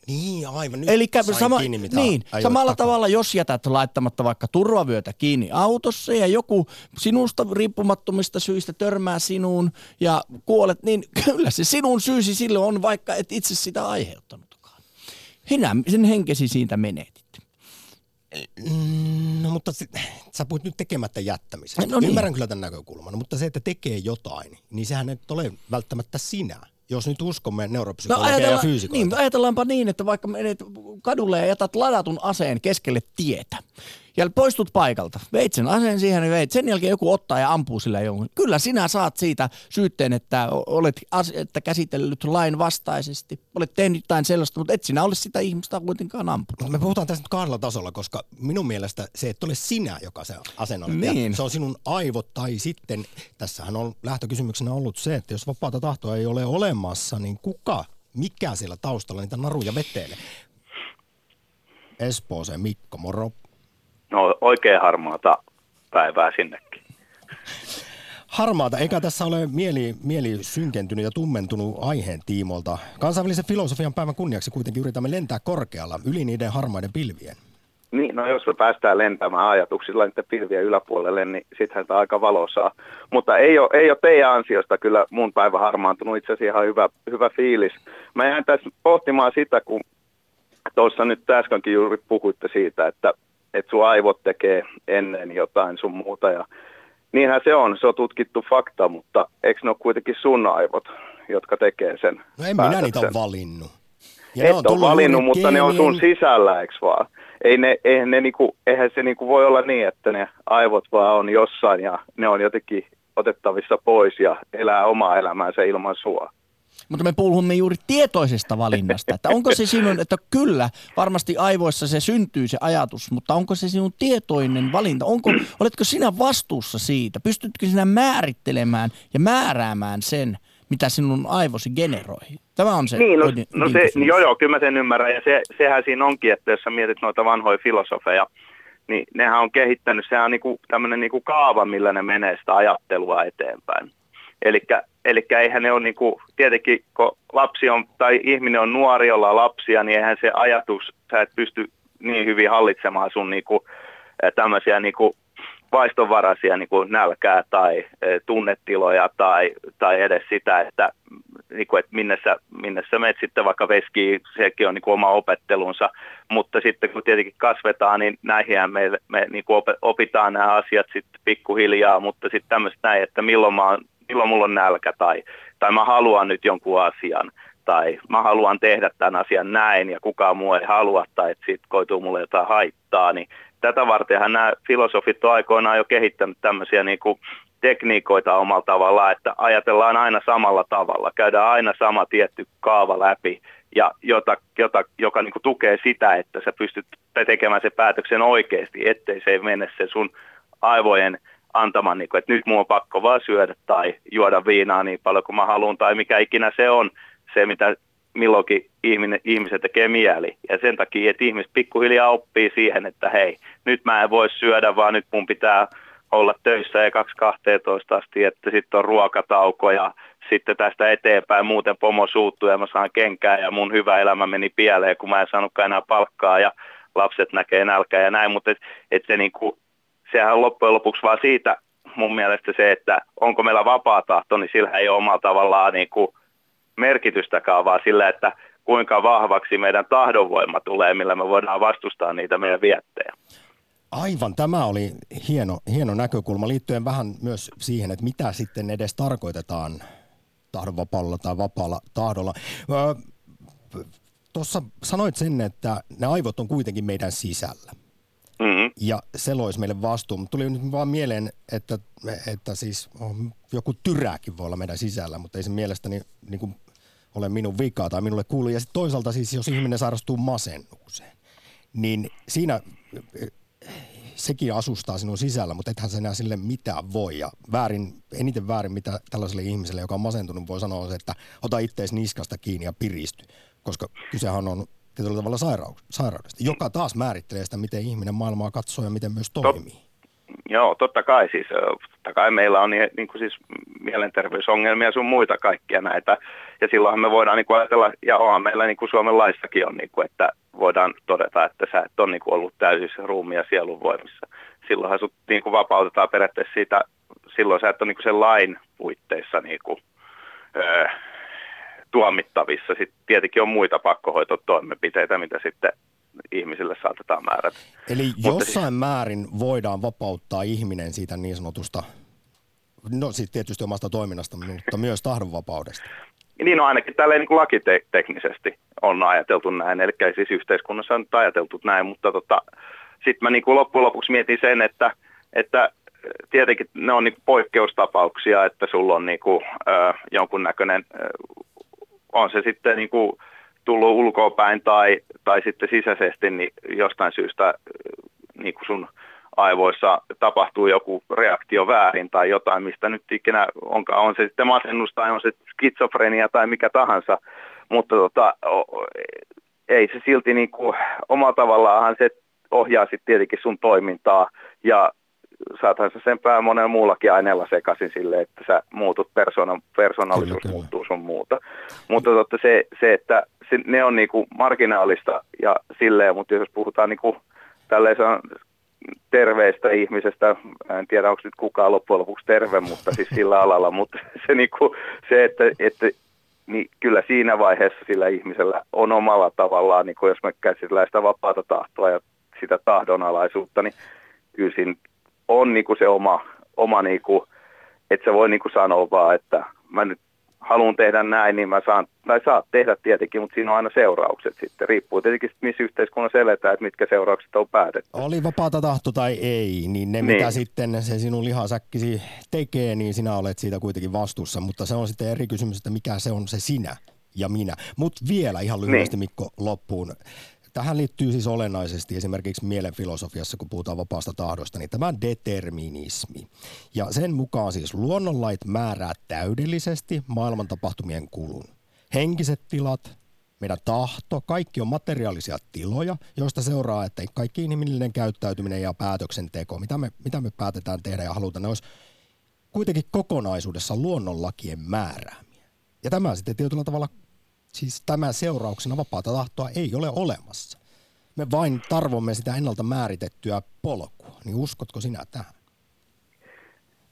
Niin, aivan. Nyt Eli sama, kiinni, mitä niin, samalla takaa. tavalla, jos jätät laittamatta vaikka turvavyötä kiinni autossa ja joku sinusta riippumattomista syistä törmää sinuun ja kuolet, niin kyllä se sinun syysi silloin on, vaikka et itse sitä aiheuttanutkaan. Sinä sen henkesi siitä menetit. Mm, No mutta sit, sä puhut nyt tekemättä jättämisestä. No niin. Ymmärrän kyllä tämän näkökulman, mutta se, että tekee jotain, niin sehän ei ole välttämättä sinä. Jos nyt uskomme neuropsykologia ja fyysikoita. niin, ajatellaanpa niin, että vaikka menet kadulle ja jätät ladatun aseen keskelle tietä ja poistut paikalta, veit sen aseen siihen ja veit, sen jälkeen joku ottaa ja ampuu sillä jonkun. Kyllä sinä saat siitä syytteen, että olet as, että käsitellyt lain vastaisesti, olet tehnyt jotain sellaista, mutta et sinä ole sitä ihmistä kuitenkaan ampunut. Mutta me puhutaan tästä nyt kahdella tasolla, koska minun mielestä se et ole sinä, joka se aseen olet Niin. Se on sinun aivot tai sitten, tässähän on lähtökysymyksenä ollut se, että jos vapaata tahtoa ei ole olemassa, niin kuka, mikä siellä taustalla niitä naruja vetelee? Espooseen Mikko, moro. No oikein harmaata päivää sinnekin. Harmaata, eikä tässä ole mieli, mieli synkentynyt ja tummentunut aiheen tiimolta. Kansainvälisen filosofian päivän kunniaksi kuitenkin yritämme lentää korkealla yli niiden harmaiden pilvien. Niin, no jos me päästään lentämään ajatuksilla niiden pilvien yläpuolelle, niin sittenhän tämä aika valosaa. Mutta ei ole, ei ole teidän ansiosta kyllä mun päivä harmaantunut. Itse asiassa ihan hyvä, hyvä fiilis. Mä jäin tässä pohtimaan sitä, kun tuossa nyt äskenkin juuri puhuitte siitä, että, että sun aivot tekee ennen jotain sun muuta. Ja niinhän se on, se on tutkittu fakta, mutta eikö ne ole kuitenkin sun aivot, jotka tekee sen No en minä niitä ole valinnut. Ja Et ole tullut valinnut, mutta ne on sun sisällä, eikö vaan? Ei ne, eihän, ne niinku, eihän se niinku voi olla niin, että ne aivot vaan on jossain ja ne on jotenkin otettavissa pois ja elää omaa elämäänsä ilman sua. Mutta me puhumme juuri tietoisesta valinnasta, että onko se sinun, että kyllä, varmasti aivoissa se syntyy se ajatus, mutta onko se sinun tietoinen valinta? Onko, oletko sinä vastuussa siitä? Pystytkö sinä määrittelemään ja määräämään sen, mitä sinun aivosi generoi? Tämä on se Niin, no, ydin- no se, joo joo, kyllä mä sen ymmärrän ja se, sehän siinä onkin, että jos sä mietit noita vanhoja filosofeja, niin nehän on kehittänyt, sehän on niinku tämmöinen niinku kaava, millä ne menee sitä ajattelua eteenpäin. Eli eihän ne ole niinku, tietenkin kun lapsi on, tai ihminen on nuori, jolla on lapsia, niin eihän se ajatus, sä et pysty niin hyvin hallitsemaan sun niinku, eh, tämmöisiä niinku, vaistonvaraisia niin kuin nälkää tai tunnetiloja tai, tai edes sitä, että, niin kuin, että minne, sä, minne sä menet sitten vaikka veskiin, sekin on niin kuin oma opettelunsa, mutta sitten kun tietenkin kasvetaan, niin näihin me, me niin kuin opitaan nämä asiat sitten pikkuhiljaa, mutta sitten tämmöistä näin, että milloin, mä oon, milloin mulla on nälkä tai, tai mä haluan nyt jonkun asian tai mä haluan tehdä tämän asian näin ja kukaan muu ei halua tai että siitä koituu mulle jotain haittaa, niin tätä vartenhan nämä filosofit on aikoinaan jo kehittänyt tämmöisiä niin kuin tekniikoita omalla tavallaan, että ajatellaan aina samalla tavalla, käydään aina sama tietty kaava läpi, ja jota, jota, joka niin kuin tukee sitä, että sä pystyt tekemään sen päätöksen oikeasti, ettei se mene se sun aivojen antaman, niin kuin, että nyt mulla on pakko vaan syödä tai juoda viinaa niin paljon kuin mä haluan, tai mikä ikinä se on, se mitä milloinkin ihminen, ihmisen tekee mieli. Ja sen takia, että ihmiset pikkuhiljaa oppii siihen, että hei, nyt mä en voi syödä, vaan nyt mun pitää olla töissä ja 2.12 asti, että sitten on ruokatauko ja sitten tästä eteenpäin muuten pomo suuttuu ja mä saan kenkää ja mun hyvä elämä meni pieleen, kun mä en saanutkaan enää palkkaa ja lapset näkee nälkää ja näin, mutta et, et se niinku, sehän on loppujen lopuksi vaan siitä mun mielestä se, että onko meillä vapaa tahto, niin sillä ei ole omalla tavallaan niinku merkitystäkään, vaan sillä, että kuinka vahvaksi meidän tahdonvoima tulee, millä me voidaan vastustaa niitä meidän viettejä. Aivan, tämä oli hieno, hieno näkökulma liittyen vähän myös siihen, että mitä sitten edes tarkoitetaan tahdonvapaalla tai vapaalla tahdolla. Tuossa sanoit sen, että ne aivot on kuitenkin meidän sisällä. Ja se loisi meille vastuun. Mutta tuli nyt vaan mieleen, että, että siis joku tyräkin voi olla meidän sisällä, mutta ei se mielestäni niin kuin ole minun vikaa tai minulle kuulu. Ja sitten toisaalta siis, jos ihminen sairastuu masennukseen, niin siinä sekin asustaa sinun sisällä, mutta ethän sä enää sille mitään voi. Ja väärin, eniten väärin, mitä tällaiselle ihmiselle, joka on masentunut, voi sanoa, on se, että ota ittees niskasta kiinni ja piristy. Koska kysehän on tietyllä tavalla sairaudesta, joka taas määrittelee sitä, miten ihminen maailmaa katsoo ja miten myös toimii. Joo, totta kai siis, totta kai meillä on niin, niin kuin siis mielenterveysongelmia sun muita kaikkia näitä, ja silloinhan me voidaan niin kuin ajatella, ja onhan meillä niin kuin Suomen laissakin on, niin kuin, että voidaan todeta, että sä et ole niin kuin ollut täysissä ruumi- ja sielun voimissa. Silloinhan sut niin kuin vapautetaan periaatteessa siitä, silloin sä et ole niin kuin sen lain puitteissa niin kuin, öö, tuomittavissa. Sitten tietenkin on muita pakkohoitotoimenpiteitä, mitä sitten ihmisille saatetaan määrätä. Eli Mutta jossain siis... määrin voidaan vapauttaa ihminen siitä niin sanotusta, no siis tietysti omasta toiminnasta, mutta myös tahdonvapaudesta. Niin on ainakin tälleen niin lakiteknisesti on ajateltu näin, eli siis yhteiskunnassa on ajateltu näin, mutta tota, sitten mä niin kuin loppujen lopuksi mietin sen, että, että tietenkin ne on niin poikkeustapauksia, että sulla on niin kuin, äh, jonkunnäköinen, äh, on se sitten niin kuin, tullut ulkoapäin tai, tai sitten sisäisesti, niin jostain syystä niin kuin sun aivoissa tapahtuu joku reaktio väärin tai jotain, mistä nyt ikinä onkaan, on se sitten masennus tai on se skitsofrenia tai mikä tahansa, mutta tota, ei se silti niin kuin, omalla tavallaan se ohjaa sitten tietenkin sun toimintaa ja saathan sä sen pää monella muullakin aineella sekaisin sille, että sä muutut, persona, persoonallisuus kyllä, muuttuu kyllä. sun muuta. Mutta totta se, se että se, ne on niinku marginaalista ja silleen, mutta jos puhutaan niinku tällaisen terveestä ihmisestä, en tiedä onko nyt kukaan loppujen lopuksi terve, mutta siis sillä alalla, mutta se, niinku, se että, että niin kyllä siinä vaiheessa sillä ihmisellä on omalla tavallaan, niin jos me käsitellään sitä vapaata tahtoa ja sitä tahdonalaisuutta, niin kyllä siinä on niin kuin se oma, oma niin kuin, että se voi niin kuin sanoa vaan, että mä nyt haluan tehdä näin, niin mä saan, tai saat tehdä tietenkin, mutta siinä on aina seuraukset sitten. Riippuu tietenkin, missä yhteiskunnassa eletään, että mitkä seuraukset on päätetty. Oli vapaata tahto tai ei, niin ne niin. mitä sitten se sinun lihasäkkisi tekee, niin sinä olet siitä kuitenkin vastuussa. Mutta se on sitten eri kysymys, että mikä se on se sinä ja minä. Mutta vielä ihan lyhyesti niin. Mikko loppuun. Tähän liittyy siis olennaisesti esimerkiksi mielenfilosofiassa, kun puhutaan vapaasta tahdosta, niin tämä determinismi. Ja sen mukaan siis luonnonlait määrää täydellisesti maailman tapahtumien kulun. Henkiset tilat, meidän tahto, kaikki on materiaalisia tiloja, joista seuraa, että kaikki inhimillinen käyttäytyminen ja päätöksenteko, mitä me, mitä me päätetään tehdä ja halutaan, ne olisi kuitenkin kokonaisuudessa luonnonlakien määräämiä. Ja tämä sitten tietyllä tavalla siis tämän seurauksena vapaata tahtoa ei ole olemassa. Me vain tarvomme sitä ennalta määritettyä polkua. Niin uskotko sinä tähän?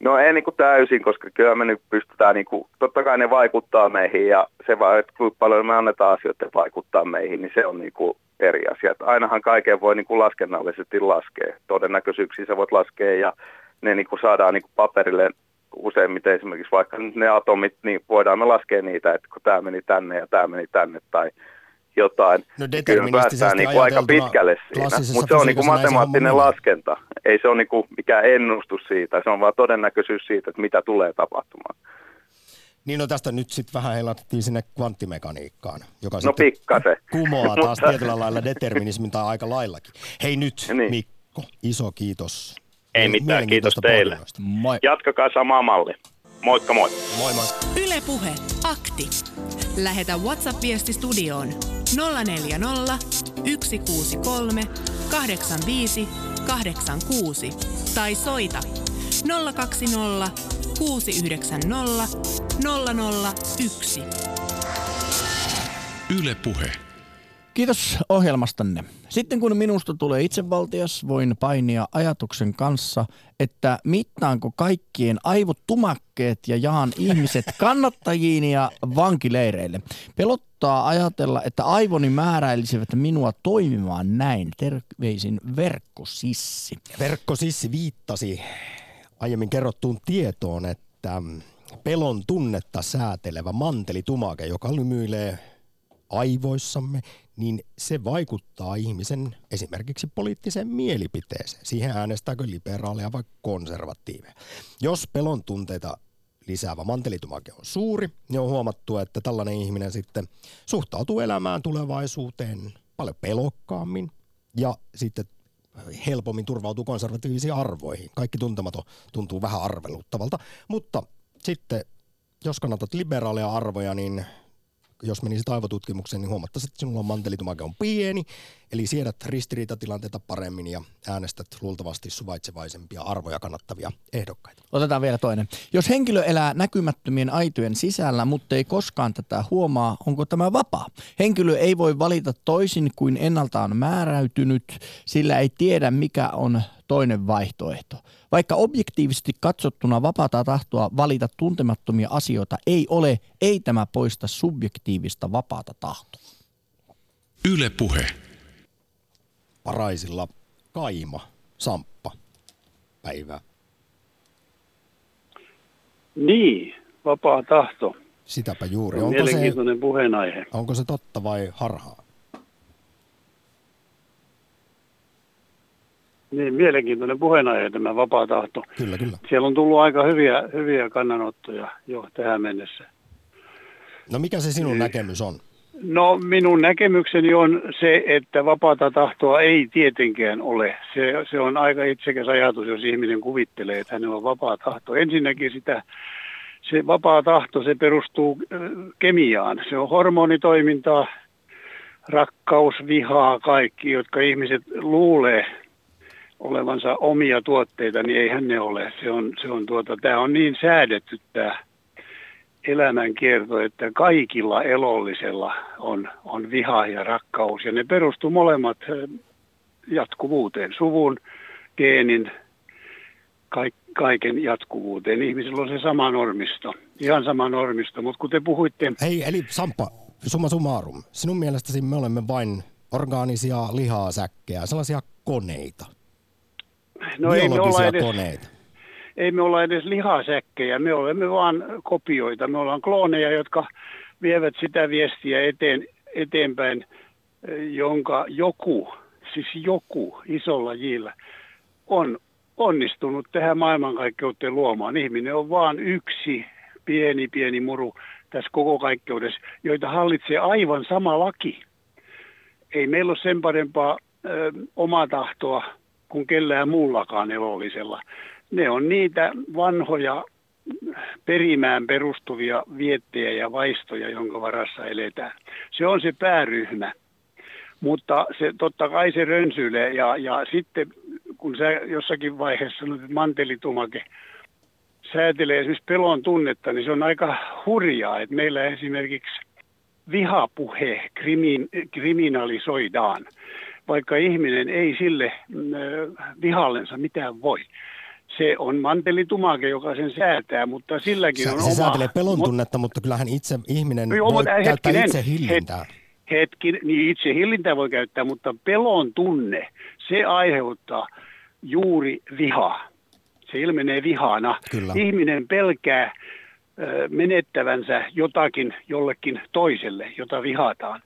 No ei niin kuin täysin, koska kyllä me nyt pystytään, niin kuin, totta kai ne vaikuttaa meihin ja se vaan, että kuinka paljon me annetaan asioiden vaikuttaa meihin, niin se on niin kuin eri asia. Että ainahan kaiken voi niin kuin laskennallisesti laskea. Todennäköisyyksiä sä voit laskea ja ne niin kuin saadaan niin kuin paperille useimmiten esimerkiksi vaikka ne atomit, niin voidaan me laskea niitä, että kun tämä meni tänne ja tämä meni tänne tai jotain. No Kyllä me päästään niin kuin aika pitkälle siinä, mutta se on niin kuin matemaattinen laskenta. Ei se ole niin kuin mikään ennustus siitä, se on vaan todennäköisyys siitä, että mitä tulee tapahtumaan. Niin no tästä nyt sitten vähän heilatettiin sinne kvanttimekaniikkaan, joka No sitten pikkasen. kumoaa taas tietyllä lailla determinismin tai aika laillakin. Hei nyt, Niin. Mikko, iso kiitos. Ei Mie- mitään, kiitos teille. Moi. Jatkakaa samaa mallia. Moikka moi. Moi moi. Yle Puhe. Akti. Lähetä WhatsApp-viesti studioon 040 163 85 86 tai soita 020 690 001. Yle Puhe. Kiitos ohjelmastanne. Sitten kun minusta tulee itsevaltias, voin painia ajatuksen kanssa, että mittaanko kaikkien aivotumakkeet ja jaan ihmiset kannattajiin ja vankileireille. Pelottaa ajatella, että aivoni määräilisivät minua toimimaan näin. Terveisin verkkosissi. Verkkosissi viittasi aiemmin kerrottuun tietoon, että pelon tunnetta säätelevä mantelitumake, joka lymyilee aivoissamme, niin se vaikuttaa ihmisen esimerkiksi poliittiseen mielipiteeseen. Siihen äänestääkö liberaaleja vai konservatiiveja. Jos pelon tunteita lisäävä mantelitumake on suuri, niin on huomattu, että tällainen ihminen sitten suhtautuu elämään tulevaisuuteen paljon pelokkaammin ja sitten helpommin turvautuu konservatiivisiin arvoihin. Kaikki tuntematon tuntuu vähän arveluttavalta, mutta sitten jos kannatat liberaaleja arvoja, niin jos menisit aivotutkimukseen, niin huomattaisit, että sinulla on mantelitumake on pieni, eli siedät ristiriitatilanteita paremmin ja äänestät luultavasti suvaitsevaisempia arvoja kannattavia ehdokkaita. Otetaan vielä toinen. Jos henkilö elää näkymättömien aitojen sisällä, mutta ei koskaan tätä huomaa, onko tämä vapaa? Henkilö ei voi valita toisin kuin ennalta on määräytynyt, sillä ei tiedä mikä on toinen vaihtoehto. Vaikka objektiivisesti katsottuna vapaata tahtoa valita tuntemattomia asioita ei ole, ei tämä poista subjektiivista vapaata tahtoa. Yle Puhe. Paraisilla Kaima, Samppa, päivää. Niin, vapaa tahto. Sitäpä juuri. On Onko se, mielenkiintoinen puheenaihe. onko se totta vai harhaa? Niin, mielenkiintoinen puheenaihe tämä vapaa tahto. Kyllä, kyllä. Siellä on tullut aika hyviä, hyviä kannanottoja jo tähän mennessä. No mikä se sinun näkemys on? No minun näkemykseni on se, että vapaata tahtoa ei tietenkään ole. Se, se on aika itsekäs ajatus, jos ihminen kuvittelee, että hänellä on vapaa tahto. Ensinnäkin sitä, se vapaa tahto, se perustuu äh, kemiaan. Se on hormonitoimintaa, rakkaus, vihaa, kaikki, jotka ihmiset luulee olevansa omia tuotteita, niin eihän ne ole. Se on, se on tuota, tämä on niin säädetty tämä elämänkierto, että kaikilla elollisella on, on viha ja rakkaus. Ja ne perustuu molemmat eh, jatkuvuuteen, suvun, geenin, kaik, kaiken jatkuvuuteen. Ihmisillä on se sama normisto, ihan sama normisto. Mutta kun te puhuitte, Hei, eli Samppa, summa summarum. Sinun mielestäsi me olemme vain orgaanisia lihasäkkejä, sellaisia koneita. No ei me, olla edes, koneita. ei me olla edes lihasäkkejä, me olemme vaan kopioita. Me ollaan klooneja, jotka vievät sitä viestiä eteen, eteenpäin, eh, jonka joku, siis joku isolla jillä on onnistunut tähän maailmankaikkeuteen luomaan. Ihminen on vain yksi pieni, pieni muru tässä koko kaikkeudessa, joita hallitsee aivan sama laki. Ei meillä ole sen parempaa ö, omaa tahtoa kuin kellään muullakaan elollisella. Ne on niitä vanhoja perimään perustuvia viettejä ja vaistoja, jonka varassa eletään. Se on se pääryhmä. Mutta se, totta kai se rönsyilee ja, ja sitten kun sä jossakin vaiheessa sanoit, että mantelitumake säätelee esimerkiksi pelon tunnetta, niin se on aika hurjaa, että meillä esimerkiksi vihapuhe krimin, kriminalisoidaan, vaikka ihminen ei sille mm, vihallensa mitään voi. se on mantelitumake, joka sen säätää, mutta silläkin se, on se oma... säätelee pelon tunnetta, mutta kyllähän itse ihminen No joo, voi käyttää hetkinen, itse hillintää. hetki, niin itse hillintää voi käyttää, mutta pelon tunne, se aiheuttaa juuri vihaa. Se ilmenee vihana. Kyllä. Ihminen pelkää menettävänsä jotakin jollekin toiselle, jota vihataan.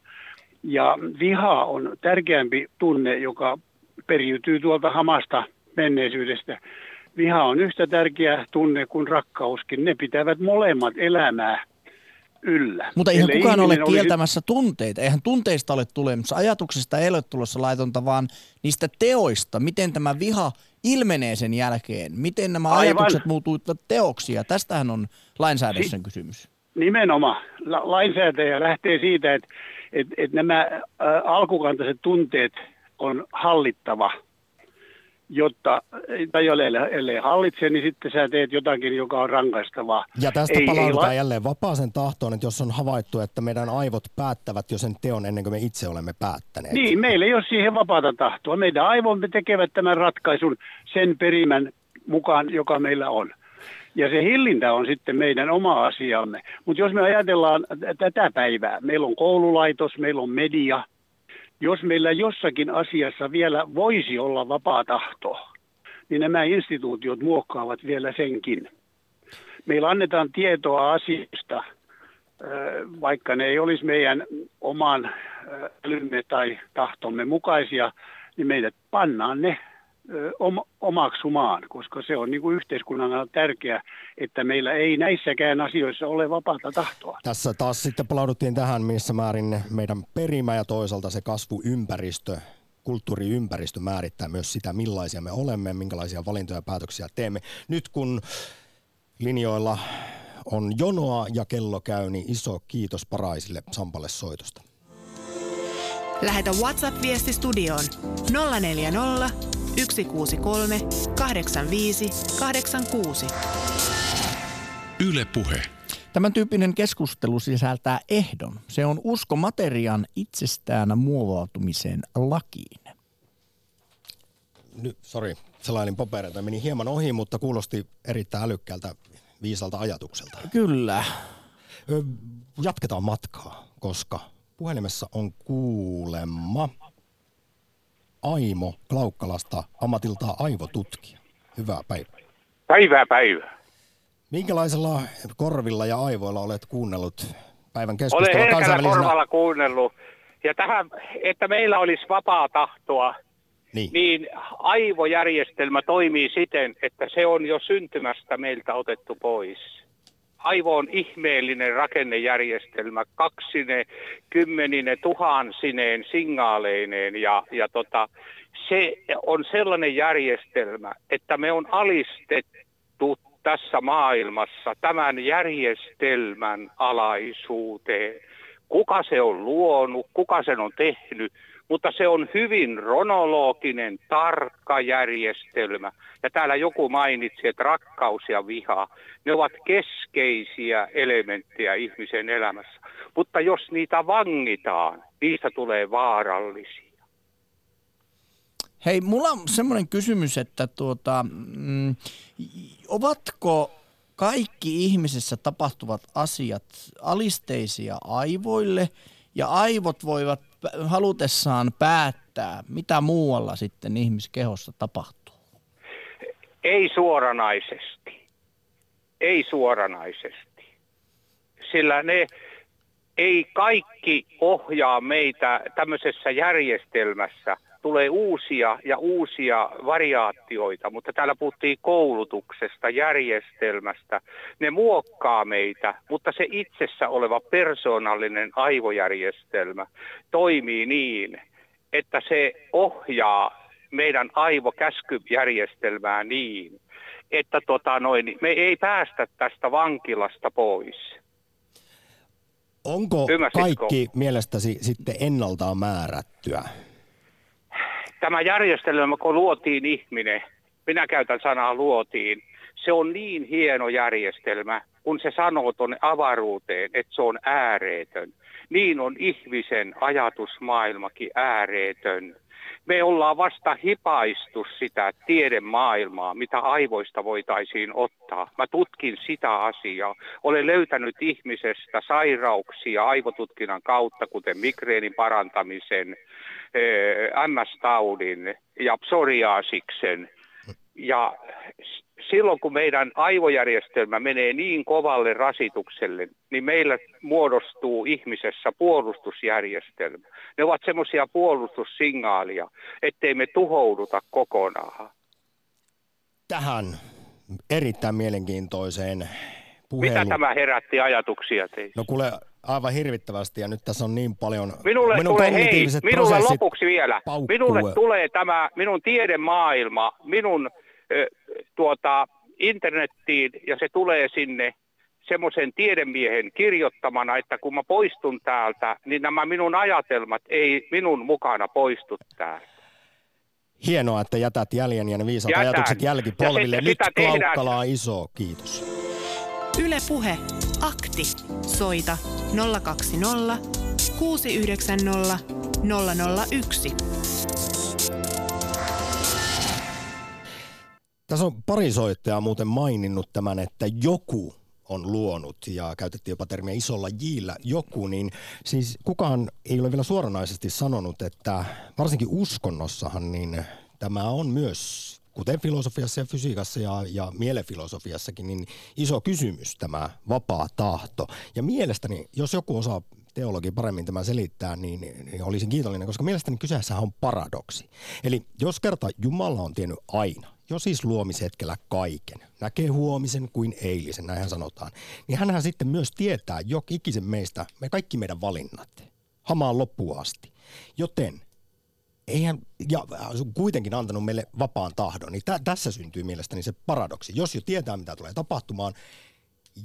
Ja viha on tärkeämpi tunne, joka periytyy tuolta hamasta menneisyydestä. Viha on yhtä tärkeä tunne kuin rakkauskin. Ne pitävät molemmat elämää yllä. Mutta eihän Ellei kukaan ole ihminen olisi- kieltämässä tunteita. Eihän tunteista ole tulemassa. Ajatuksista ei ole tulossa laitonta, vaan niistä teoista. Miten tämä viha ilmenee sen jälkeen. Miten nämä Aivan. ajatukset muuttuvat teoksia. Tästähän on lainsäädännössä kysymys. Nimenomaan. La- lainsäätäjä lähtee siitä, että et, et nämä ä, alkukantaiset tunteet on hallittava, jotta, tai ellei, ellei hallitse, niin sitten sä teet jotakin, joka on rangaistavaa. Ja tästä Ei- ei palaudutaan la- jälleen vapaaseen tahtoon, että jos on havaittu, että meidän aivot päättävät jo sen teon ennen kuin me itse olemme päättäneet. Niin, meillä ei ole siihen vapaata tahtoa. Meidän aivomme tekevät tämän ratkaisun sen perimän mukaan, joka meillä on. Ja se hillintä on sitten meidän oma asiamme. Mutta jos me ajatellaan tätä päivää, meillä on koululaitos, meillä on media. Jos meillä jossakin asiassa vielä voisi olla vapaa tahto, niin nämä instituutiot muokkaavat vielä senkin. Meillä annetaan tietoa asioista, ö, vaikka ne ei olisi meidän oman älymme tai tahtomme mukaisia, niin meidät pannaan ne om- omaksumaan, koska se on niin kuin yhteiskunnan tärkeää, että meillä ei näissäkään asioissa ole vapaata tahtoa. Tässä taas sitten palauduttiin tähän, missä määrin meidän perimä ja toisaalta se kasvuympäristö, kulttuuriympäristö määrittää myös sitä, millaisia me olemme, minkälaisia valintoja ja päätöksiä teemme. Nyt kun linjoilla on jonoa ja kello käy, niin iso kiitos Paraisille Sampalle soitosta. Lähetä WhatsApp-viesti studioon 040 163 85 86. Yle Puhe. Tämän tyyppinen keskustelu sisältää ehdon. Se on usko materiaan itsestään muovautumiseen lakiin. Nyt, sori, selailin papereita, meni hieman ohi, mutta kuulosti erittäin älykkäältä, viisalta ajatukselta. Kyllä. Ö, Jatketaan matkaa, koska puhelimessa on kuulemma Aimo Klaukkalasta ammatiltaan aivotutkija. Hyvää päivää. Päivää päivää. Minkälaisella korvilla ja aivoilla olet kuunnellut päivän Olen keskustelua herkällä korvalla kuunnellut. Ja tähän, että meillä olisi vapaa tahtoa, Niin. niin aivojärjestelmä toimii siten, että se on jo syntymästä meiltä otettu pois. Aivo on ihmeellinen rakennejärjestelmä, kaksine, kymmenine, tuhansineen signaaleineen ja, ja tota, se on sellainen järjestelmä, että me on alistettu tässä maailmassa tämän järjestelmän alaisuuteen. Kuka se on luonut, kuka sen on tehnyt, mutta se on hyvin ronologinen, tarkka järjestelmä. Ja täällä joku mainitsi, että rakkaus ja viha, ne ovat keskeisiä elementtejä ihmisen elämässä. Mutta jos niitä vangitaan, niistä tulee vaarallisia. Hei, mulla on semmoinen kysymys, että tuota, mm, ovatko kaikki ihmisessä tapahtuvat asiat alisteisia aivoille ja aivot voivat halutessaan päättää, mitä muualla sitten ihmiskehossa tapahtuu? Ei suoranaisesti. Ei suoranaisesti. Sillä ne ei kaikki ohjaa meitä tämmöisessä järjestelmässä. Tulee uusia ja uusia variaatioita, mutta täällä puhuttiin koulutuksesta, järjestelmästä. Ne muokkaa meitä, mutta se itsessä oleva persoonallinen aivojärjestelmä toimii niin, että se ohjaa meidän aivokäskyjärjestelmää niin, että tota noin, me ei päästä tästä vankilasta pois. Onko Ymmärsitkö? kaikki mielestäsi sitten ennaltaan määrättyä? Tämä järjestelmä, kun luotiin ihminen, minä käytän sanaa luotiin, se on niin hieno järjestelmä, kun se sanoo tuonne avaruuteen, että se on ääreetön. Niin on ihmisen ajatusmaailmakin ääreetön. Me ollaan vasta hipaistu sitä tiedemaailmaa, mitä aivoista voitaisiin ottaa. Mä tutkin sitä asiaa. Olen löytänyt ihmisestä sairauksia aivotutkinnan kautta, kuten migreenin parantamisen, eh, MS-taudin ja psoriaasiksen. Ja silloin kun meidän aivojärjestelmä menee niin kovalle rasitukselle, niin meillä muodostuu ihmisessä puolustusjärjestelmä. Ne ovat semmoisia puolustussignaalia, ettei me tuhouduta kokonaan. Tähän erittäin mielenkiintoiseen puheluun. Mitä tämä herätti ajatuksia teissä? No kuule, aivan hirvittävästi ja nyt tässä on niin paljon... Minulle minun tulee, hei, minulle lopuksi vielä. paukkuu. Minulle tulee tämä minun tiedemaailma, minun tuota, internettiin ja se tulee sinne semmoisen tiedemiehen kirjoittamana, että kun mä poistun täältä, niin nämä minun ajatelmat ei minun mukana poistu täältä. Hienoa, että jätät jäljen ja ne viisaat Jätän. ajatukset jälkipolville. Nyt sitä tehdään. Klaukkala iso kiitos. Yle Puhe. Akti. Soita 020 690 001. Tässä on pari soittajaa muuten maininnut tämän, että joku on luonut ja käytettiin jopa termiä isolla jillä joku, niin siis kukaan ei ole vielä suoranaisesti sanonut, että varsinkin uskonnossahan niin tämä on myös, kuten filosofiassa ja fysiikassa ja, ja mielefilosofiassakin, niin iso kysymys tämä vapaa tahto. Ja mielestäni, jos joku osaa teologi paremmin tämän selittää, niin, niin olisin kiitollinen, koska mielestäni kyseessä on paradoksi. Eli jos kerta Jumala on tiennyt aina, jo siis luomishetkellä kaiken, näkee huomisen kuin eilisen, näinhän sanotaan, niin hänhän sitten myös tietää jo ikisen meistä, me kaikki meidän valinnat, hamaan loppuun asti. Joten eihän, ja kuitenkin antanut meille vapaan tahdon, niin tä, tässä syntyy mielestäni se paradoksi. Jos jo tietää, mitä tulee tapahtumaan,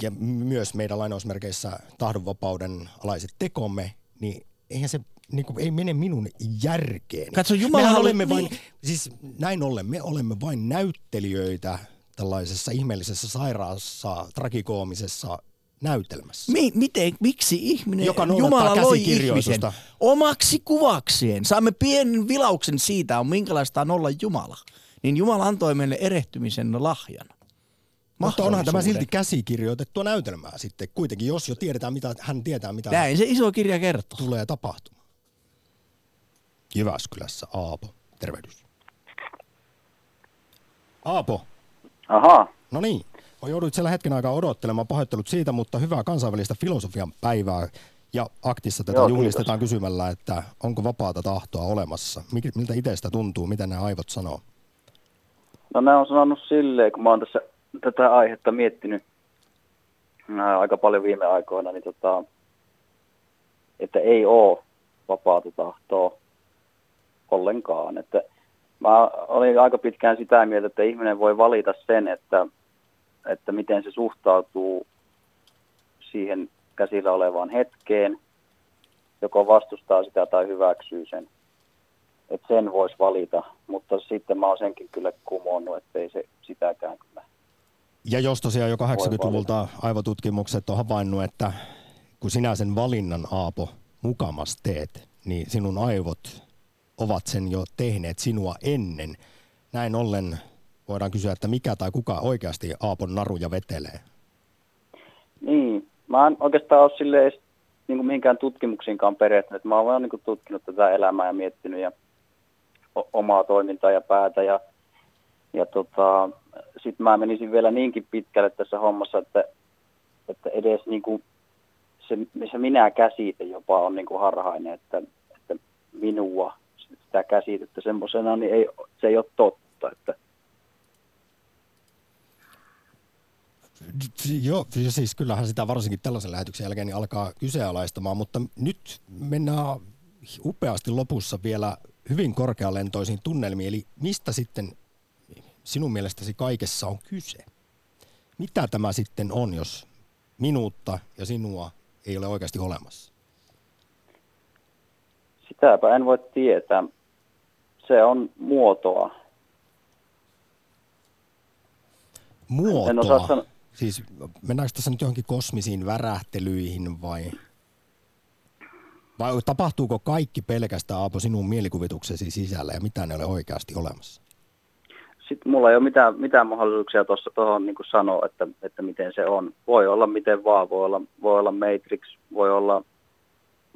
ja myös meidän lainausmerkeissä tahdonvapauden alaiset tekomme, niin eihän se niin kuin, ei mene minun järkeen. Katso, Jumala Mehän olemme vain, niin. siis näin ollen, me olemme vain näyttelijöitä tällaisessa ihmeellisessä sairaassa, tragikoomisessa näytelmässä. Mi- miten, miksi ihminen, Joka Jumala loi ihmisen omaksi kuvakseen? Saamme pienen vilauksen siitä, on minkälaista on olla Jumala. Niin Jumala antoi meille erehtymisen lahjan. Mutta onhan tämä silti käsikirjoitettua näytelmää sitten. Kuitenkin, jos jo tiedetään, mitä hän tietää, mitä Näin se iso kirja kertoo. tulee tapahtumaan. Jyväskylässä Aapo, tervehdys. Aapo, Ahaa, no niin. Jouduit siellä hetken aikaa odottelemaan, pahoittelut siitä, mutta hyvää kansainvälistä filosofian päivää. Ja aktissa tätä Joo, juhlistetaan kysymällä, että onko vapaata tahtoa olemassa. Miltä itsestä tuntuu, mitä ne aivot sanoo? no ne on sanonut silleen, kun mä oon tässä tätä aihetta miettinyt ää, aika paljon viime aikoina, niin tota, että ei oo vapaata tahtoa ollenkaan. Että mä olin aika pitkään sitä mieltä, että ihminen voi valita sen, että, että miten se suhtautuu siihen käsillä olevaan hetkeen, joko vastustaa sitä tai hyväksyy sen. Että sen voisi valita, mutta sitten mä oon senkin kyllä kumonnut, ettei se sitäkään kyllä. Ja jos tosiaan jo 80-luvulta aivotutkimukset on havainnut, että kun sinä sen valinnan Aapo mukamas teet, niin sinun aivot ovat sen jo tehneet sinua ennen. Näin ollen voidaan kysyä, että mikä tai kuka oikeasti Aapon naruja vetelee. Niin, mä en oikeastaan ole silleen niin mihinkään tutkimuksiinkaan perehtynyt. Mä oon vaan niin tutkinut tätä elämää ja miettinyt ja omaa toimintaa ja päätä. Ja, ja tota, sitten mä menisin vielä niinkin pitkälle tässä hommassa, että, että edes niin kuin se, se minä käsite jopa on niin kuin harhainen, että, että minua, sitä käsitettä semmoisena, niin ei, se ei ole totta. Että, Joo, siis kyllähän sitä varsinkin tällaisen lähetyksen jälkeen niin alkaa kyseenalaistamaan, mutta nyt mennään upeasti lopussa vielä hyvin korkealentoisiin tunnelmiin. Eli mistä sitten sinun mielestäsi kaikessa on kyse? Mitä tämä sitten on, jos minuutta ja sinua ei ole oikeasti olemassa? Sitäpä en voi tietää. Se on muotoa. En osaa Muotoa. sanoa. Siis mennäänkö tässä nyt johonkin kosmisiin värähtelyihin vai? Vai tapahtuuko kaikki pelkästään Aapo sinun mielikuvituksesi sisällä ja mitä ne ole oikeasti olemassa? Sitten mulla ei ole mitään, mitään mahdollisuuksia tuossa tuohon niin sanoa, että, että miten se on. Voi olla miten vaan, voi olla, voi olla Matrix, voi olla,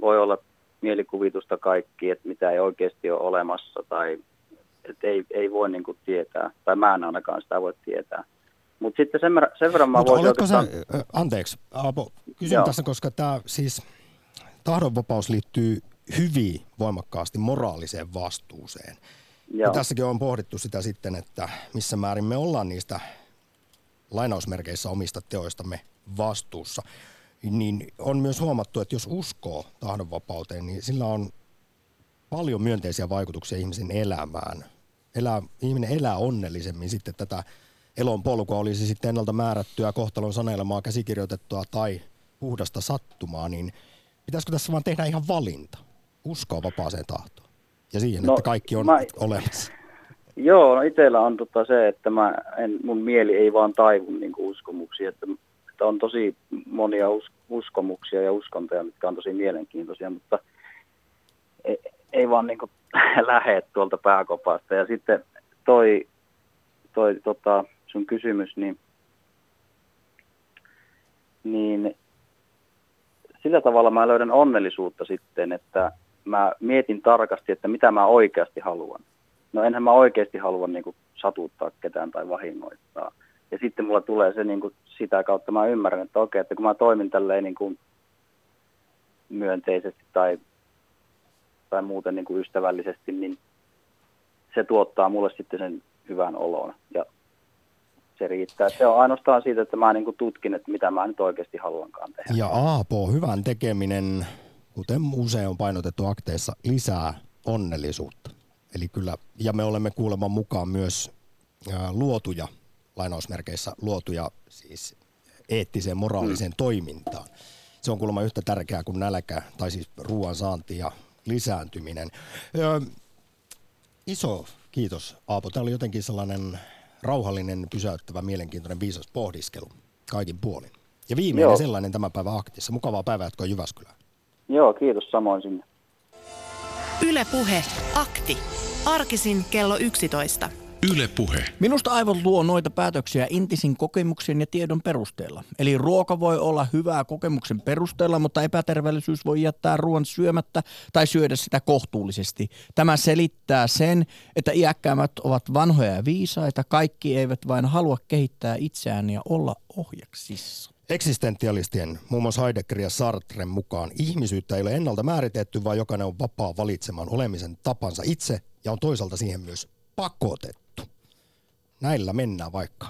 voi olla mielikuvitusta kaikki, että mitä ei oikeasti ole olemassa tai että ei, ei voi niin kuin tietää, tai mä en ainakaan sitä voi tietää. Mutta sitten sen, sen verran mä Mutta voisin oikeastaan... se, anteeksi Aapo, kysyn Joo. tässä, koska tämä siis tahdonvapaus liittyy hyvin voimakkaasti moraaliseen vastuuseen. Ja Joo. tässäkin on pohdittu sitä sitten, että missä määrin me ollaan niistä lainausmerkeissä omista teoistamme vastuussa. Niin on myös huomattu, että jos uskoo tahdonvapauteen, niin sillä on paljon myönteisiä vaikutuksia ihmisen elämään. Elää, ihminen elää onnellisemmin sitten tätä elon polkua, olisi sitten ennalta määrättyä kohtalon sanelemaa käsikirjoitettua tai puhdasta sattumaa, niin pitäisikö tässä vaan tehdä ihan valinta? Uskoa vapaaseen tahtoon ja siihen, No, että kaikki on mä- olemassa. Joo, no itsellä on tota se, että mä en, mun mieli ei vaan taivu niin uskomuksia, että, että on tosi monia us, uskomuksia ja uskontoja, mitkä on tosi mielenkiintoisia, mutta ei, ei vaan niin lähde tuolta pääkopasta. Ja sitten toi, toi tota, sun kysymys, niin, niin sillä tavalla mä löydän onnellisuutta sitten, että mä mietin tarkasti, että mitä mä oikeasti haluan. No enhän mä oikeasti halua niin kuin, satuttaa ketään tai vahingoittaa. Ja sitten mulla tulee se niin kuin, sitä kautta, mä ymmärrän, että okei, että kun mä toimin tälleen niin kuin, myönteisesti tai, tai muuten niin kuin ystävällisesti, niin se tuottaa mulle sitten sen hyvän olon. Ja se riittää. Se on ainoastaan siitä, että mä niin kuin tutkin, että mitä mä nyt oikeasti haluankaan tehdä. Ja Aapo, hyvän tekeminen, kuten usein on painotettu akteissa, lisää onnellisuutta. Eli kyllä, ja me olemme kuuleman mukaan myös luotuja, lainausmerkeissä luotuja siis eettiseen, moraaliseen mm. toimintaan. Se on kuulemma yhtä tärkeää kuin nälkä, tai siis ruoan saanti ja lisääntyminen. Öö, iso kiitos Aapo. Tämä oli jotenkin sellainen rauhallinen, pysäyttävä, mielenkiintoinen, viisas pohdiskelu kaikin puolin. Ja viimeinen Joo. sellainen tämän päivän aktissa. Mukavaa päivää jatkoa Jyväskylään. Joo, kiitos samoin sinne. Yle Puhe, akti. Arkisin kello 11. Yle Puhe. Minusta aivot luo noita päätöksiä intisin kokemuksen ja tiedon perusteella. Eli ruoka voi olla hyvää kokemuksen perusteella, mutta epäterveellisyys voi jättää ruoan syömättä tai syödä sitä kohtuullisesti. Tämä selittää sen, että iäkkäämät ovat vanhoja ja viisaita. Kaikki eivät vain halua kehittää itseään ja olla ohjaksissa. Eksistentialistien, muun muassa Heidegger ja Sartren mukaan, ihmisyyttä ei ole ennalta määritetty, vaan jokainen on vapaa valitsemaan olemisen tapansa itse ja on toisaalta siihen myös pakotettu. Näillä mennään vaikka